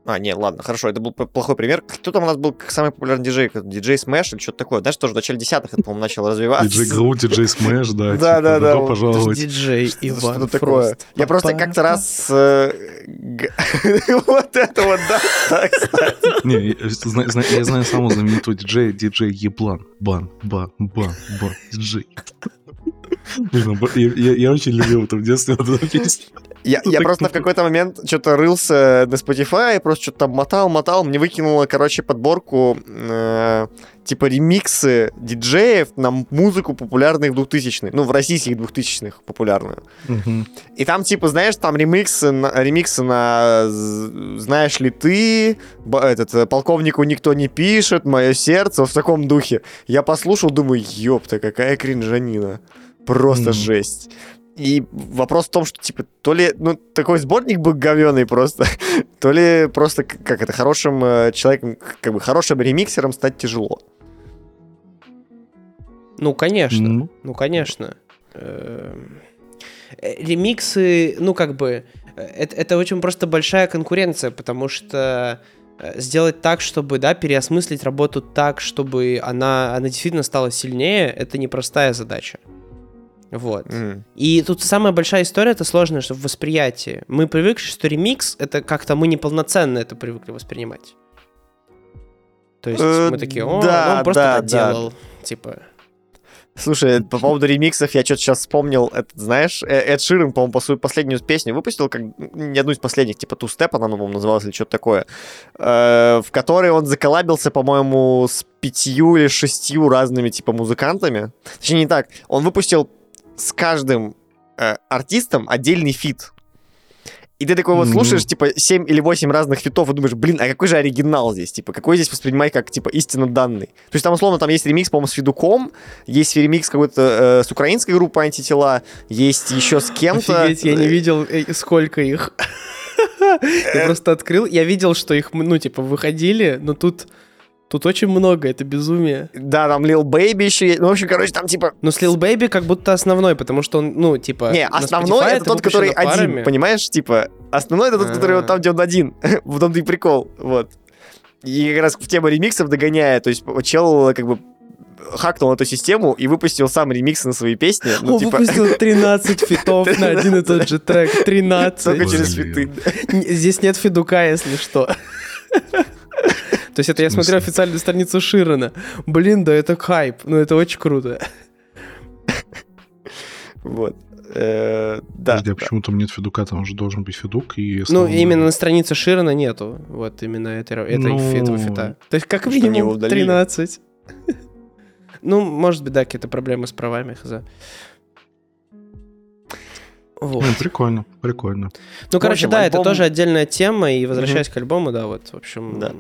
А, не, ладно, хорошо, это был плохой пример. Кто там у нас был как самый популярный диджей? Диджей Смэш или что-то такое? Знаешь, тоже в начале десятых это, по-моему, начало развиваться. Диджей Грув, диджей Смэш, да. Да, да, да, пожаловать. Диджей Что-то Иван такое. Фрост. Я просто как-то раз... э, Вот это вот, да. Не, я знаю самого знаменитого диджея, диджей Еблан. Бан, бан, бан, бан, диджей. Я, очень любил это в детстве, эту песню. Я, Ну, я просто в какой-то момент что-то рылся на Spotify, просто что-то там мотал, мотал, мне выкинуло, короче, подборку э, типа ремиксы диджеев на музыку популярных 2000-х, ну, в российских 2000-х популярную. И там, типа, знаешь, там ремиксы на, ремиксы на «Знаешь ли ты», этот, э, «Полковнику никто не пишет», «Мое сердце», в таком духе. Я послушал, думаю, ёпта, какая кринжанина. Просто Мгм. жесть. И вопрос в том, что, типа, то ли, ну, такой сборник был говёный просто, то ли просто, как это, хорошим э, человеком, как бы, хорошим ремиксером стать тяжело. Ну, конечно. Ну, Ну, конечно. Эм, э, Ремиксы, ну, как бы, э, это, это очень просто большая конкуренция, потому что э, сделать так, чтобы, да, переосмыслить работу так, чтобы она, она действительно стала сильнее, это непростая задача. Вот. М. И тут самая большая история, это сложное, что в восприятии. Мы привыкли, что ремикс, это как-то мы неполноценно это привыкли воспринимать. То есть Э, мы такие, о, да, ну он просто да, это да. делал. Типа, Слушай, по поводу ремиксов, я что-то сейчас вспомнил, это, знаешь, Э- Эд Ширен, по-моему, по свою последнюю песню выпустил, как не одну из последних, типа Two Step, она, по-моему, называлась или что-то такое, э, в которой он заколабился, по-моему, с пятью или шестью разными, типа, музыкантами. Точнее, не так, он выпустил с каждым э, артистом отдельный фит. И ты такой вот слушаешь, типа, 7 или 8 разных фитов и думаешь, блин, а какой же оригинал здесь? Типа, какой здесь воспринимать как, типа, истинно данный? То есть там, условно, там есть ремикс, по-моему, с Федуком, есть ремикс какой-то э, с украинской группой антитела, есть еще с кем-то. Офигеть, я не видел, э, сколько их. Я просто открыл, я видел, что их, ну, типа, выходили, но тут, тут очень много, это безумие. Да, там Lil Baby еще есть. Ну, в общем, короче, там, типа... Но с Lil Baby как будто основной, потому что он, ну, типа... Не, основной Spotify это тот, который один, парами. понимаешь? Типа, основной это тот, который вот там, где он один. В том-то и прикол, вот. И как раз в тему ремиксов догоняя, то есть чел как бы хакнул эту систему и выпустил сам ремиксы на свои песни. Ну, Он типа, выпустил 13 фитов на один и тот же трек. только 13. через Блин. фиты. Здесь нет фидука, если что. То есть это я смотрю официальную страницу Широна. Блин, да это хайп. Ну это очень круто. Вот. Э, Да. Подожди, а почему там нет Федука? Там же должен быть Федук и... Ну, именно на странице Широна нету. Вот именно Ну, этого фита. То есть, как минимум, удалили? 13. Ну, может быть, да, какие-то проблемы с правами, хз. Вот. Ну, прикольно, прикольно. Ну, короче, общем, да, это альбом- тоже отдельная тема, и возвращаясь к альбому, да, вот, в общем... Да.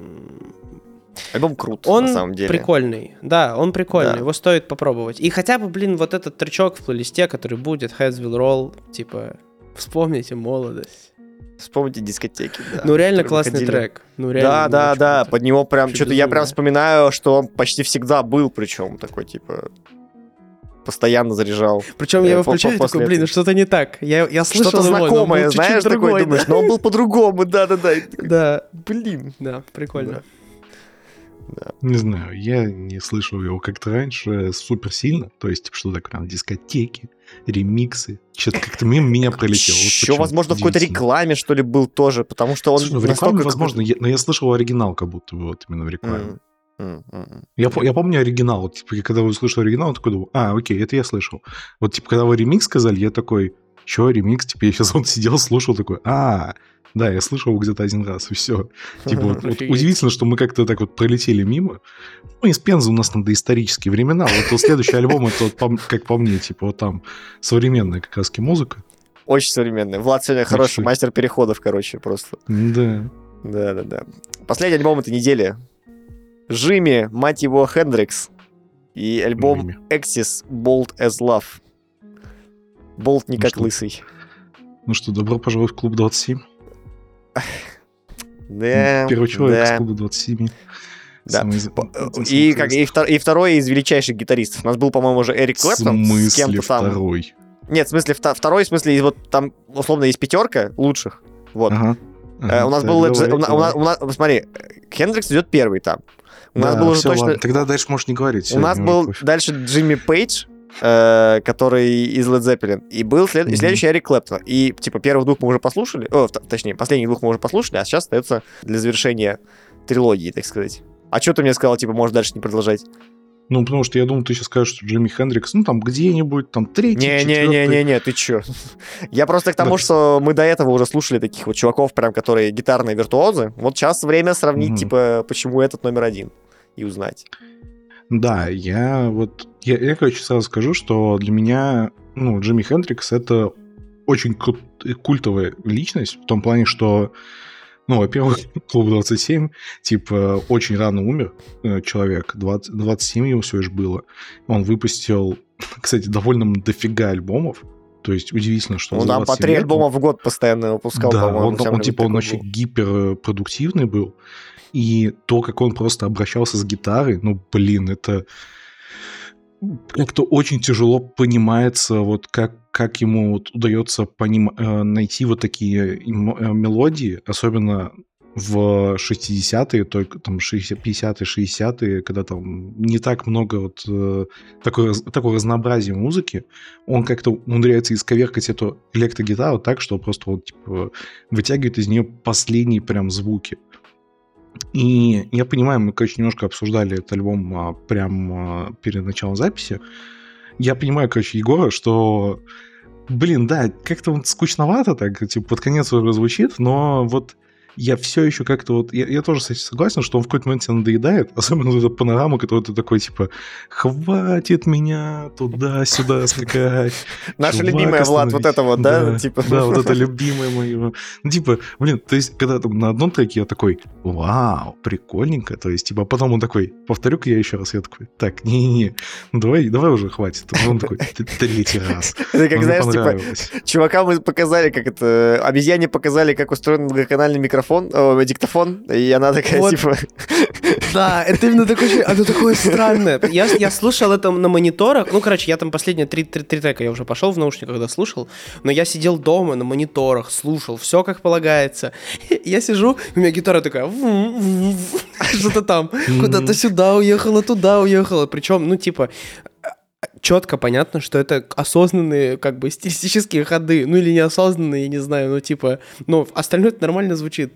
Альбом крут, Он на самом деле. прикольный, да, он прикольный, Да. его стоит попробовать. И хотя бы, блин, вот этот тречок в плейлисте, который будет, Heads Will Roll, типа, вспомните молодость. Вспомните дискотеки, да. ну, реально классный выходили. трек. Ну, реально. Да, ну, да, да, круто. под него прям что-то я прям вспоминаю, что он почти всегда был, причем такой типа постоянно заряжал. Причем я э, его включаю такой, после блин, этого. что-то не так. Я, я слышал Что-то знакомое, знаешь, такой думаешь, да. но он был по-другому, да-да-да. Да, Блин. да, прикольно. Не знаю, я не слышал его как-то раньше супер сильно. То есть, типа, что такое прям дискотеки, ремиксы. Что-то как-то мимо меня пролетело. Вот Еще, возможно, в какой-то рекламе, что ли, был тоже, потому что он Слушай, ну, в рекламе, настолько возможно, я- но я слышал оригинал как будто бы вот именно в рекламе. М, Я, я помню оригинал. Типа, когда услышал оригинал, я такой думал, а, окей, это я слышал. Вот, типа, когда вы ремикс сказали, я такой, что ремикс? Типа, я сейчас вот сидел, слушал, такой, а, да, я слышал его где-то один раз, и все. Типа, вот, вот удивительно, что мы как-то так вот пролетели мимо. Ну, из Пензы у нас там доисторические времена. Вот, вот следующий альбом, это, вот, как по мне, типа, вот там современная как раз музыка. Очень современный. Влад сегодня хороший мастер переходов, короче, просто. Да. Да-да-да. Последний альбом этой недели. Жими, мать его, Хендрикс. И альбом Жими. Exis Bold as Love. Болт не Ну как что? лысый. Ну что, добро пожаловать в клуб 27. Да, Первый человек да. из клуба 27. Да. Самый из- И, как, и, втор- и второй из величайших гитаристов. У нас был, по-моему, уже Эрик В Клэптон с смысле кем-то там. второй? Нет, в смысле, второй, в смысле, вот там, условно, есть пятерка лучших. Вот. Ага. Э, у нас был... Давай, у на- у у нас- Смотри, Хендрикс идет первый там. У нас был уже точно... ладно, Тогда дальше можешь не говорить. У нас был пофиг. дальше Джимми Пейдж, э, который из Led Zeppelin, и был след- Мгм. следующий Эрик Клэптон. И, типа, первых двух мы уже послушали, о, т- точнее, последних двух мы уже послушали, а сейчас остается для завершения трилогии, так сказать. А что ты мне сказал, типа, можешь дальше не продолжать? Ну, потому что я думал, ты сейчас скажешь, что Джимми Хендрикс, ну, там где-нибудь, там, третий. Не-не-не-не-не, ты чё? Я просто к тому, Да. что мы до этого уже слушали таких вот чуваков, прям, которые гитарные виртуозы. Вот сейчас время сравнить, Мгм. типа, почему этот номер один, и узнать. Да, я вот... Я, я, короче, сразу скажу, что для меня, ну, Джимми Хендрикс — это очень культовая личность, в том плане, что, ну, во-первых, Клуб 27, типа, очень рано умер э, человек, 20, 27 ему всего лишь было. Он выпустил, кстати, довольно дофига альбомов, то есть удивительно, что Ну, за там по 27 три он- альбома в год постоянно выпускал, да, по-моему. он, всем он, типа, он вообще гиперпродуктивный был. И то, как он просто обращался с гитарой, ну, блин, это как-то очень тяжело понимается, вот как, как ему вот удается поним- э, найти вот такие э, мелодии, особенно в 60-е, только там 60 50-е, 60-е, когда там не так много вот э, такой, такого разнообразия музыки, он как-то умудряется исковеркать эту электрогитару так, что просто вот типа вытягивает из нее последние прям звуки. И я понимаю, мы, короче, немножко обсуждали этот альбом а, прям перед началом записи. Я понимаю, короче, Егора, что, блин, да, как-то он скучновато так, типа, под конец уже звучит, но вот я все еще как-то вот... Я, я тоже, кстати, согласен, что он в какой-то момент тебе надоедает, особенно вот эта панорама, которую ты такой, типа, хватит меня туда-сюда скакать. Наша любимая, Влад, вот это вот, да? Типа... Да, вот это любимое мое. Ну, типа, блин, то есть, когда там на одном треке я такой, вау, прикольненько, то есть, типа, потом он такой, повторю-ка я еще раз, я такой, так, не-не-не, ну, давай, давай уже хватит. Он такой, «Т- третий раз. Это как, знаешь, типа, чувакам мы показали, как это... Обезьяне показали, как устроен многоканальный микрофон, о, диктофон, и она такая, Вот. типа... Да, это именно такое, оно такое странное. Я, я слушал это на мониторах, ну, короче, я там последние три, три, три трека я уже пошел в наушниках, когда слушал, но я сидел дома на мониторах, слушал, все как полагается. Я сижу, у меня гитара такая, что-то там, куда-то сюда уехала, туда уехала, причем, ну, типа, четко понятно, что это осознанные, как бы, стилистические ходы, ну, или неосознанные, я не знаю, ну, типа, ну, остальное это нормально звучит.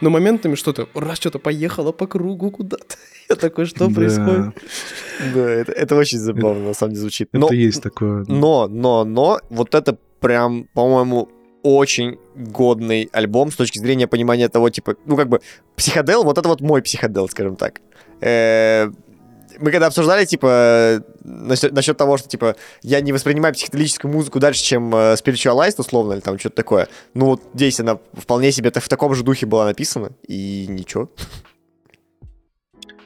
Но моментами что-то, раз что-то поехало по кругу куда-то. Я такой, что Да, происходит? Да, это, это очень забавно, на самом деле, звучит. Но, Это есть такое. но, но, но, вот это прям, по-моему, очень годный альбом с точки зрения понимания того, типа, ну, как бы, психодел, вот это вот мой психодел, скажем так. Э, Мы когда обсуждали, типа, насчет, того, что, типа, я не воспринимаю психоделическую музыку дальше, чем э, Spiritualized, условно, или там что-то такое. Ну, вот здесь она вполне себе в таком же духе была написана, и ничего.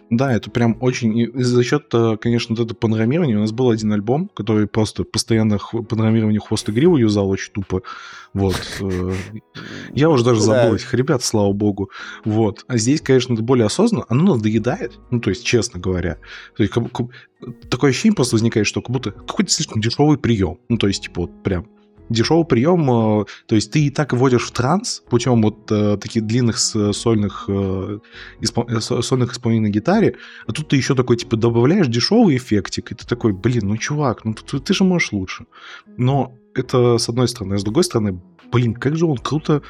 Да, это прям очень... и за счет, э, конечно, вот этого панорамирования, у нас был один альбом, который просто постоянно хв- панорамирование хвост и гриву юзал очень тупо. Вот. э, Я уже даже забыл этих ребят, слава богу. Вот. А здесь, конечно, это более осознанно. Оно надоедает, ну, то есть, честно говоря. То есть, такое ощущение просто возникает, что как будто какой-то слишком дешевый прием. Ну, то есть, типа, вот прям дешевый прием, э, то есть ты и так вводишь в транс путем вот э, таких длинных сольных, э, испол- э, со- сольных исполнений на гитаре, а тут ты еще такой, типа, добавляешь дешевый эффектик, и ты такой, блин, ну, чувак, ну, ты, ты же можешь лучше. Но это с одной стороны. А с другой стороны, блин, как же он круто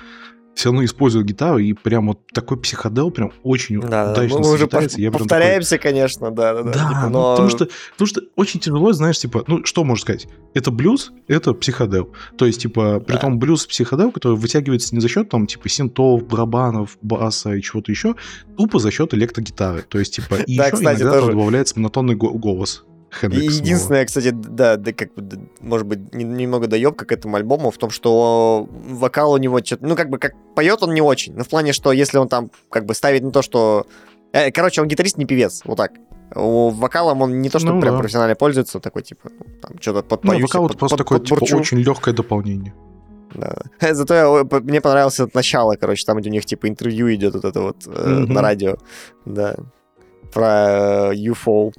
все равно использует гитару, и прям вот такой психодел прям очень Да, удачно мы уже пов- Я прям такой, повторяемся, конечно, да, да, да. да, типа, ну, но- потому, что, потому что очень тяжело, знаешь, типа, ну, что можно сказать? Это блюз, это психодел. То есть, типа, при Да. том блюз психодел, который вытягивается не за счет, там, типа, синтов, барабанов, баса и чего-то еще, тупо за счет электрогитары. То есть, типа, и Да, еще кстати, иногда тоже. добавляется монотонный го- голос. Нового. единственное, кстати, да, да, как бы, может быть, не- немного доебка к этому альбому в том, что вокал у него что-то, ну, как бы, как поет он не очень, но в плане, что если он там, как бы, ставит на то, что... э, короче, он гитарист, не певец, вот так. У вокалом он не то, что Ну прям да. профессионально пользуется, такой, типа, ну, там, что-то Ну, подпоюсь, вокал это под- просто под- такое, типа, очень легкое дополнение. Да. Зато я- мне понравилось это начало, короче, там, где у них, типа, интервью идет вот это вот э, Мгм. на радио, да. про э, UFO.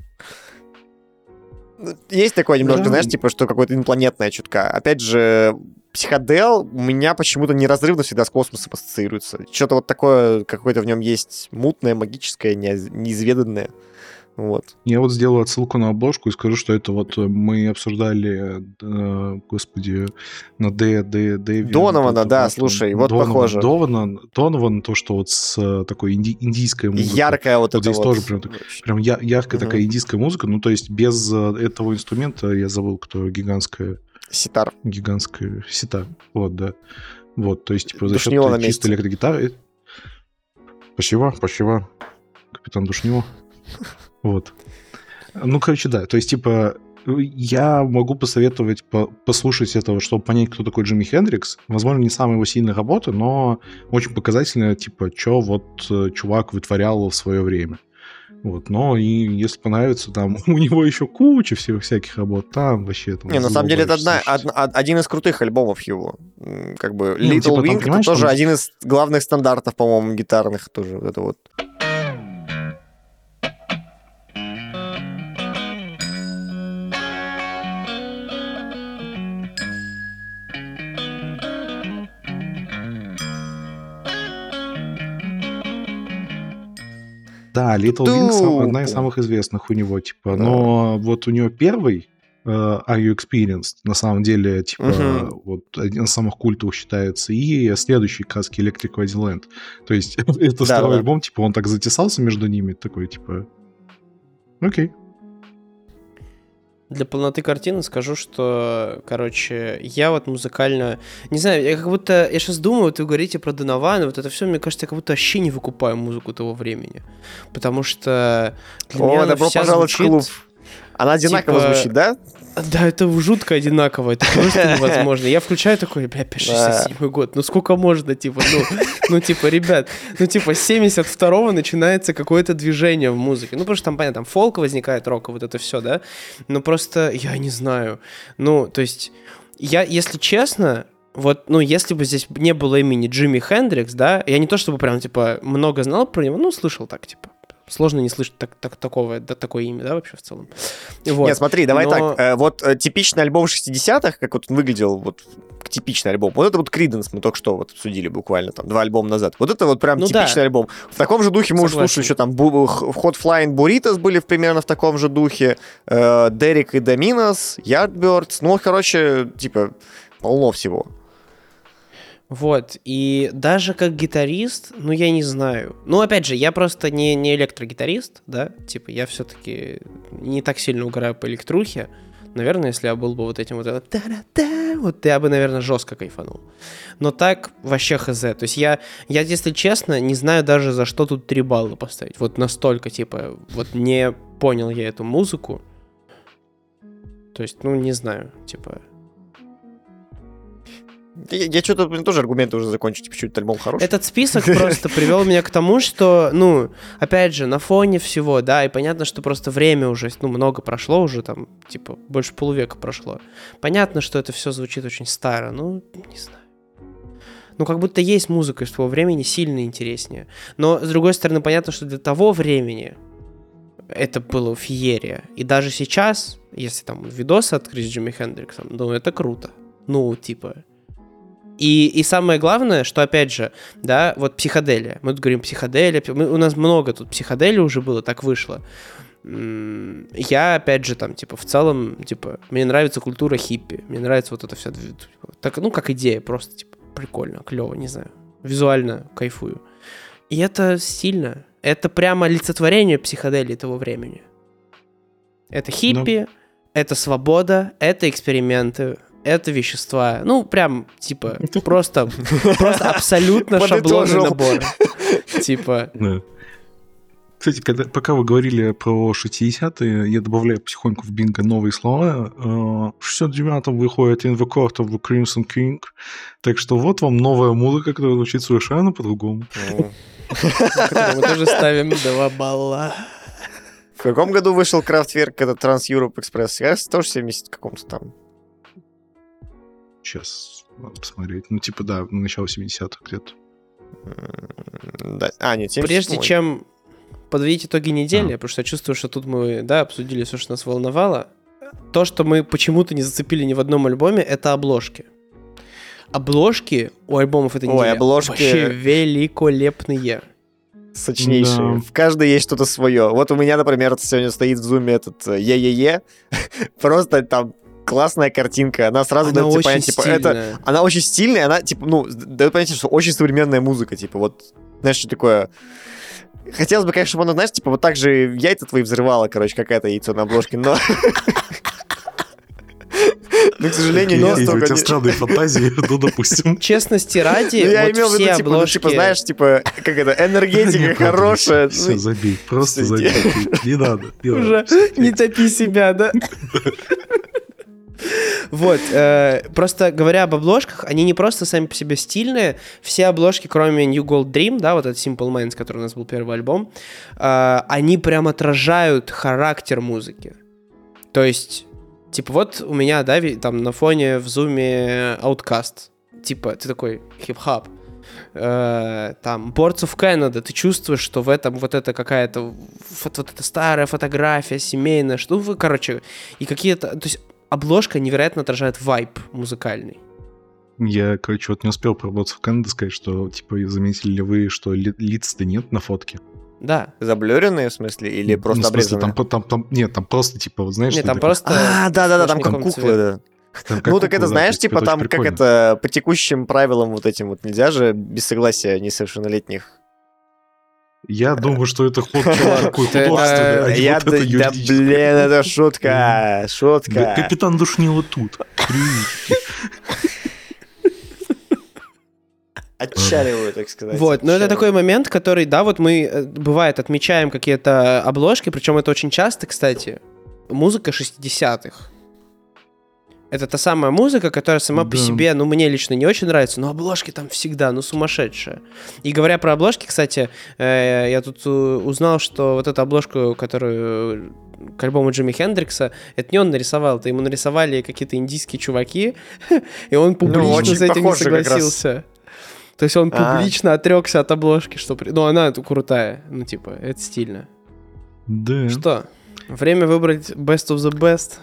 Ну, Есть такое немножко, Да. знаешь, типа, что какое-то инопланетное чутка. Опять же, психодел у меня почему-то неразрывно всегда с космосом ассоциируется. Что-то вот такое, какое-то в нем есть мутное, магическое, неиз- неизведанное. Вот. Я вот сделаю отсылку на обложку и скажу, что это вот э, мы обсуждали, э, господи, на Д, Д, Д... Донована, да, слушай, вот похоже. Донован, Донован, то, что вот с э, такой инди- индийской музыкой. Яркая вот, Вот эта здесь вот. тоже прям так- Прям я- яркая Мгм. такая индийская музыка, ну то есть без э, этого инструмента, я забыл, кто гигантская, Ситар. гигантская сита, вот, да. Вот, то есть, типа, за счет чистой электрогитары... Спасибо, спасибо, капитан Душнило. Вот. Ну, короче, да, то есть, типа, я могу посоветовать по- послушать этого, чтобы понять, кто такой Джимми Хендрикс. Возможно, не самая его сильная работа, но очень показательная, типа, что вот э, чувак вытворял в свое время. Вот, но и если понравится, там у него еще куча всех всяких работ, там вообще там. Не, на самом деле это одна, од- од- один из крутых альбомов его. Как бы ну, Little типа, там, Wing это понимаешь, тоже там- один из главных стандартов, по-моему, гитарных тоже. Вот Это вот. Да, Little Wing сам- одна из самых известных у него, типа. Но вот у него первый э, Are You Experienced, на самом деле, типа, вот один из самых культовых считается, и следующий каски Electric Wasteland. То есть это второй да. альбом, типа, он так затесался между ними, такой, типа, окей. Для полноты картины скажу, что, короче, я вот музыкально... Не знаю, я как будто... Я сейчас думаю, вот вы говорите про Донована, вот это все, мне кажется, я как будто вообще не выкупаю музыку того времени. Потому что для меня О, она добро пожаловать в звучит- клуб. Она одинаково типа, звучит, да? Да, это жутко одинаково, это просто невозможно. Я включаю такой, бля, 67 год, ну сколько можно, типа, ну, ну, типа, ребят, ну, типа, с 72-го начинается какое-то движение в музыке. Ну, потому что там, понятно, там фолк возникает, рок, вот это все, да, но просто, я не знаю, ну, то есть, я, если честно, вот, ну, если бы здесь не было имени Джимми Хендрикс, да, я не то чтобы прям, типа, много знал про него, ну, слышал так, типа, сложно не слышать так, так, такого, да, такое имя, да, вообще в целом. Вот. Нет, смотри, давай Но- так. э, вот э, типичный альбом 60-х, как вот он выглядел, вот типичный альбом. Вот это вот Криденс мы только что вот обсудили буквально там два альбома назад. Вот это вот прям Ну да. типичный альбом. В таком же духе мы уже Согласен. слушали, что там Hot Flying Burritos были примерно в таком же духе. э, Дерек и Доминос, Yardbirds. Ну, короче, типа, полно всего. Вот, и даже как гитарист, ну, я не знаю. Ну, опять же, я просто не, не электрогитарист, да, типа, я все-таки не так сильно угораю по электрухе. Наверное, если я был бы вот этим вот, вот я бы, наверное, жестко кайфанул. Но так вообще хз. То есть я, я, если честно, не знаю даже, за что тут три балла поставить. Вот настолько, типа, вот не понял я эту музыку. То есть, ну, не знаю, типа... Я, я что-то, блин, тоже аргументы уже закончу, типа, этот альбом хороший. Этот список просто привел меня к тому, что, ну, опять же, на фоне всего, да, и понятно, что просто время уже, ну, много прошло уже, там, типа, больше полувека прошло. Понятно, что это все звучит очень старо, ну, не знаю. Ну, как будто есть музыка из того времени сильно интереснее. Но, с другой стороны, понятно, что для того времени это было феерия. И даже сейчас, если там видосы открыть с Джимми Хендриксом, ну, это круто. Ну, типа, и, и самое главное, что, опять же, да, вот психоделия. Мы тут говорим психоделия. мы- у нас много тут психоделии уже было, так вышло. Я, опять же, там, типа, в целом, типа, мне нравится культура хиппи. Мне нравится вот это дв- типа, Так, ну, как идея, просто, типа, прикольно, клево, не знаю. Визуально кайфую. И это стильно. Это прямо олицетворение психоделии того времени. Это хиппи, это свобода, это эксперименты, это вещества. Ну, прям, типа, просто, просто абсолютно шаблонный набор. Типа. Кстати, когда, пока вы говорили про 60-е, я добавляю потихоньку в бинго новые слова. Э, В 69-м выходит In the Court of the Crimson King. Так что вот вам новая музыка, которая звучит совершенно по-другому. Мы тоже ставим два балла. В каком году вышел Крафтверк, этот Trans Europe Express? Кажется, тоже в 70 каком-то там. Сейчас надо посмотреть. Ну, типа, да, начало 70-х где-то. Да. А, нет, 77 Прежде чем, подводить итоги недели, потому что я чувствую, что тут мы, да, обсудили все, что нас волновало. То, что мы почему-то не зацепили ни в одном альбоме, это обложки. Обложки у альбомов этой Ой, недели обложки- вообще великолепные. Сочнейшие. Да. В каждой есть что-то свое. Вот у меня, например, сегодня стоит в зуме этот э, е-е-е. Просто там классная картинка. Она сразу Она дает тебе очень понять, типа, это... Она очень стильная, она, типа, ну, дает понять, что очень современная музыка, типа, вот, знаешь, что такое... Хотелось бы, конечно, чтобы она, знаешь, типа, вот так же яйца твои взрывала, короче, какая-то яйцо на обложке, но... Но, к сожалению, не Окей, у тебя не- странные фантазии, ну, допустим. Честности ради, Ну, я имел в виду, типа, ну, типа, знаешь, типа, как это, энергетика хорошая. Все, ну, забей, просто забей. Не надо, не надо. Уже не топи себя, да? Вот, э, просто говоря об обложках, они не просто сами по себе стильные, все обложки, кроме New Gold Dream, да, вот этот Simple Minds, который у нас был первый альбом, э, они прям отражают характер музыки. То есть, типа, вот у меня, да, там на фоне в зуме Outcast, типа, ты такой хип-хап, Э, там Boards of Canada, ты чувствуешь, что в этом вот это какая-то вот, вот эта старая фотография семейная, что вы, короче, и какие-то, то есть обложка невероятно отражает вайб музыкальный. Я, короче, вот не успел про Bots of Canada сказать, что, типа, заметили ли вы, что ли- лиц-то нет на фотке? Да. Заблюренные, в смысле, или Ну, просто в смысле, обрезанные? там, там, там, нет, там просто, типа, вот знаешь, Нет, что там такое? просто... А, да-да-да, там как куклы, да. Там как Ну, так куклы, это, да, знаешь, типа очень там, как прикольно. это, по текущим правилам вот этим вот нельзя же без согласия несовершеннолетних. Я думаю, что это ход художественный, а не вот да, это да, юридическое. блин, это шутка, шутка. Капитан Душнила тут. Отчаливаю, так сказать. Вот, но это такой момент, который, да, вот мы, э, бывает, отмечаем какие-то обложки, причем это очень часто, кстати, музыка 60-х. Это та самая музыка, которая сама по Да. себе, ну, мне лично не очень нравится, но обложки там всегда, ну, сумасшедшие. И говоря про обложки, кстати, э, я тут э, узнал, что вот эту обложку, которую к альбому Джимми Хендрикса, это не он нарисовал, это ему нарисовали какие-то индийские чуваки, и он публично Ну, с этим не согласился. То есть он А. публично отрекся от обложки, что... при- Ну, она крутая, ну, типа, это стильно. Да. Что? Время выбрать best of the best.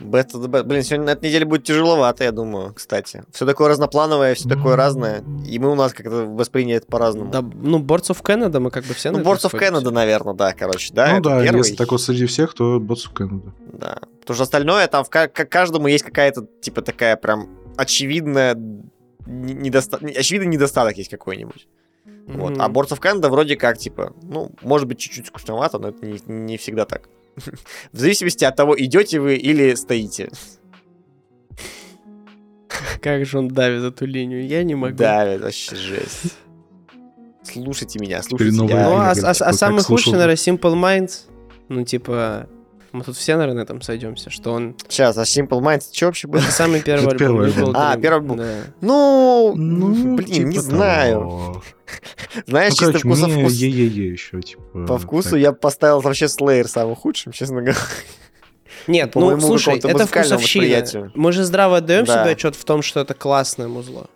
Best. Блин, сегодня на этой неделе будет тяжеловато, я думаю, кстати. Все такое разноплановое, все такое разное. И мы у нас как-то восприняли это по-разному. Да, ну, Boards of Canada мы как бы все Ну, Boards of. Canada, наверное, да, короче, да. Ну да, первый. если так вот среди всех, то Bots of Canada. Да. Потому что остальное, там к каждому есть какая-то, типа, такая прям очевидная не- недоста- не- очевидный недостаток есть какой-нибудь. Вот. Мгм. А Boards of Canada вроде как, типа, ну, может быть, чуть-чуть скучновато, но это не, не всегда так. В зависимости от того, идете вы или стоите. Как же он давит эту линию, я не могу. Да, это вообще жесть. Слушайте меня, слушайте. новая я- Ну, а, а- а самый худший, наверное, Simple Minds. Ну, типа, мы тут все, наверное, на этом сойдемся, что он... Сейчас, а Simple Minds, что вообще было? Это самый первый альбом. А, первый альбом. Ну, Ну, блин, типа не знаю. Знаешь, Ну, чисто короче, вкус мне вкус. е-е-е еще, типа. По вкусу так. я поставил вообще Slayer самым худшим, честно говоря. Нет, По ну, слушай, это вкусовщина. Мы же здраво отдаем Да. себе отчет в том, что это классное музло.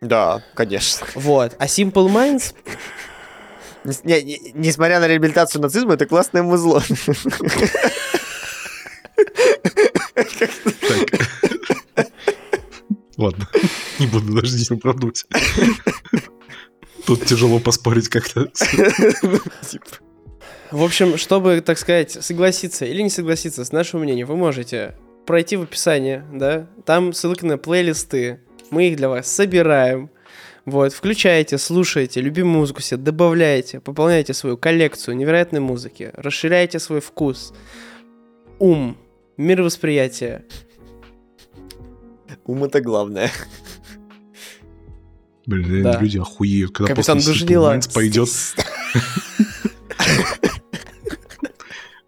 Да, конечно. Вот. А Simple Minds, не- не- несмотря на реабилитацию нацизма, это классное музло. Ладно, не буду даже здесь оправдывать. Тут тяжело поспорить как-то. В общем, чтобы, так сказать, согласиться или не согласиться с нашим мнением, вы можете пройти в описание, да, там ссылка на плейлисты, мы их для вас собираем, вот, включаете, слушаете, любимую музыку себе добавляете, пополняете свою коллекцию невероятной музыки, расширяете свой вкус, ум, мировосприятие, Ум это главное. Блин, Да. люди охуеют, когда Капитан после Душнила. Пойдет.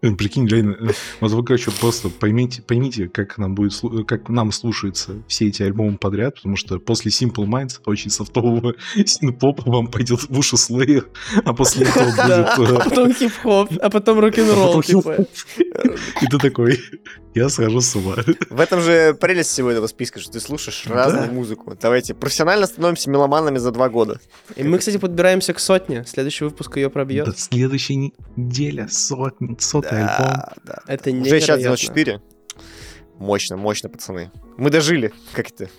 Прикинь, реально, вот вы, короче, просто поймите, поймите, как нам будет, как нам слушаются все эти альбомы подряд, потому что после Simple Minds, очень софтового синпопа, вам пойдет в уши Slayer, а после этого будет... а э, потом хип-хоп, а потом а рок-н-ролл, потом типа. И ты такой, Я схожу с ума. В этом же прелесть всего этого списка, что ты слушаешь Да. разную музыку. Давайте профессионально становимся меломанами за два года. И мы, кстати, подбираемся к сотне. Следующий выпуск ее пробьет. Да, следующей неделе сотни, сотый альбом. Да, да. Это Уже сейчас невероятно. 94. Мощно, мощно, пацаны. Мы дожили. Как это?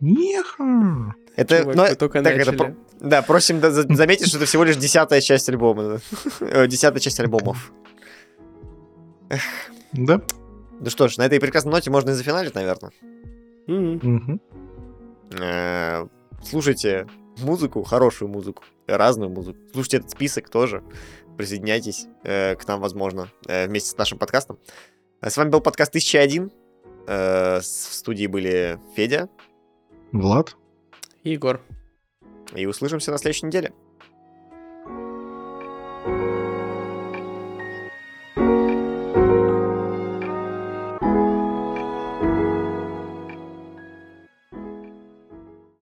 Неха. Это, Чувак, вы только так, это начали. про- да, просим да, за- заметить, что это всего лишь десятая часть альбома. Э, Десятая часть альбомов. Да. Ну что ж, на этой прекрасной ноте можно и зафиналить, наверное. Мгм. Э, Слушайте музыку, хорошую музыку, разную музыку. Слушайте этот список тоже. Присоединяйтесь э, к нам, возможно, э, вместе с нашим подкастом. Э, С вами был подкаст 1001. Э, В студии были Федя. Влад. Егор. И услышимся на следующей неделе.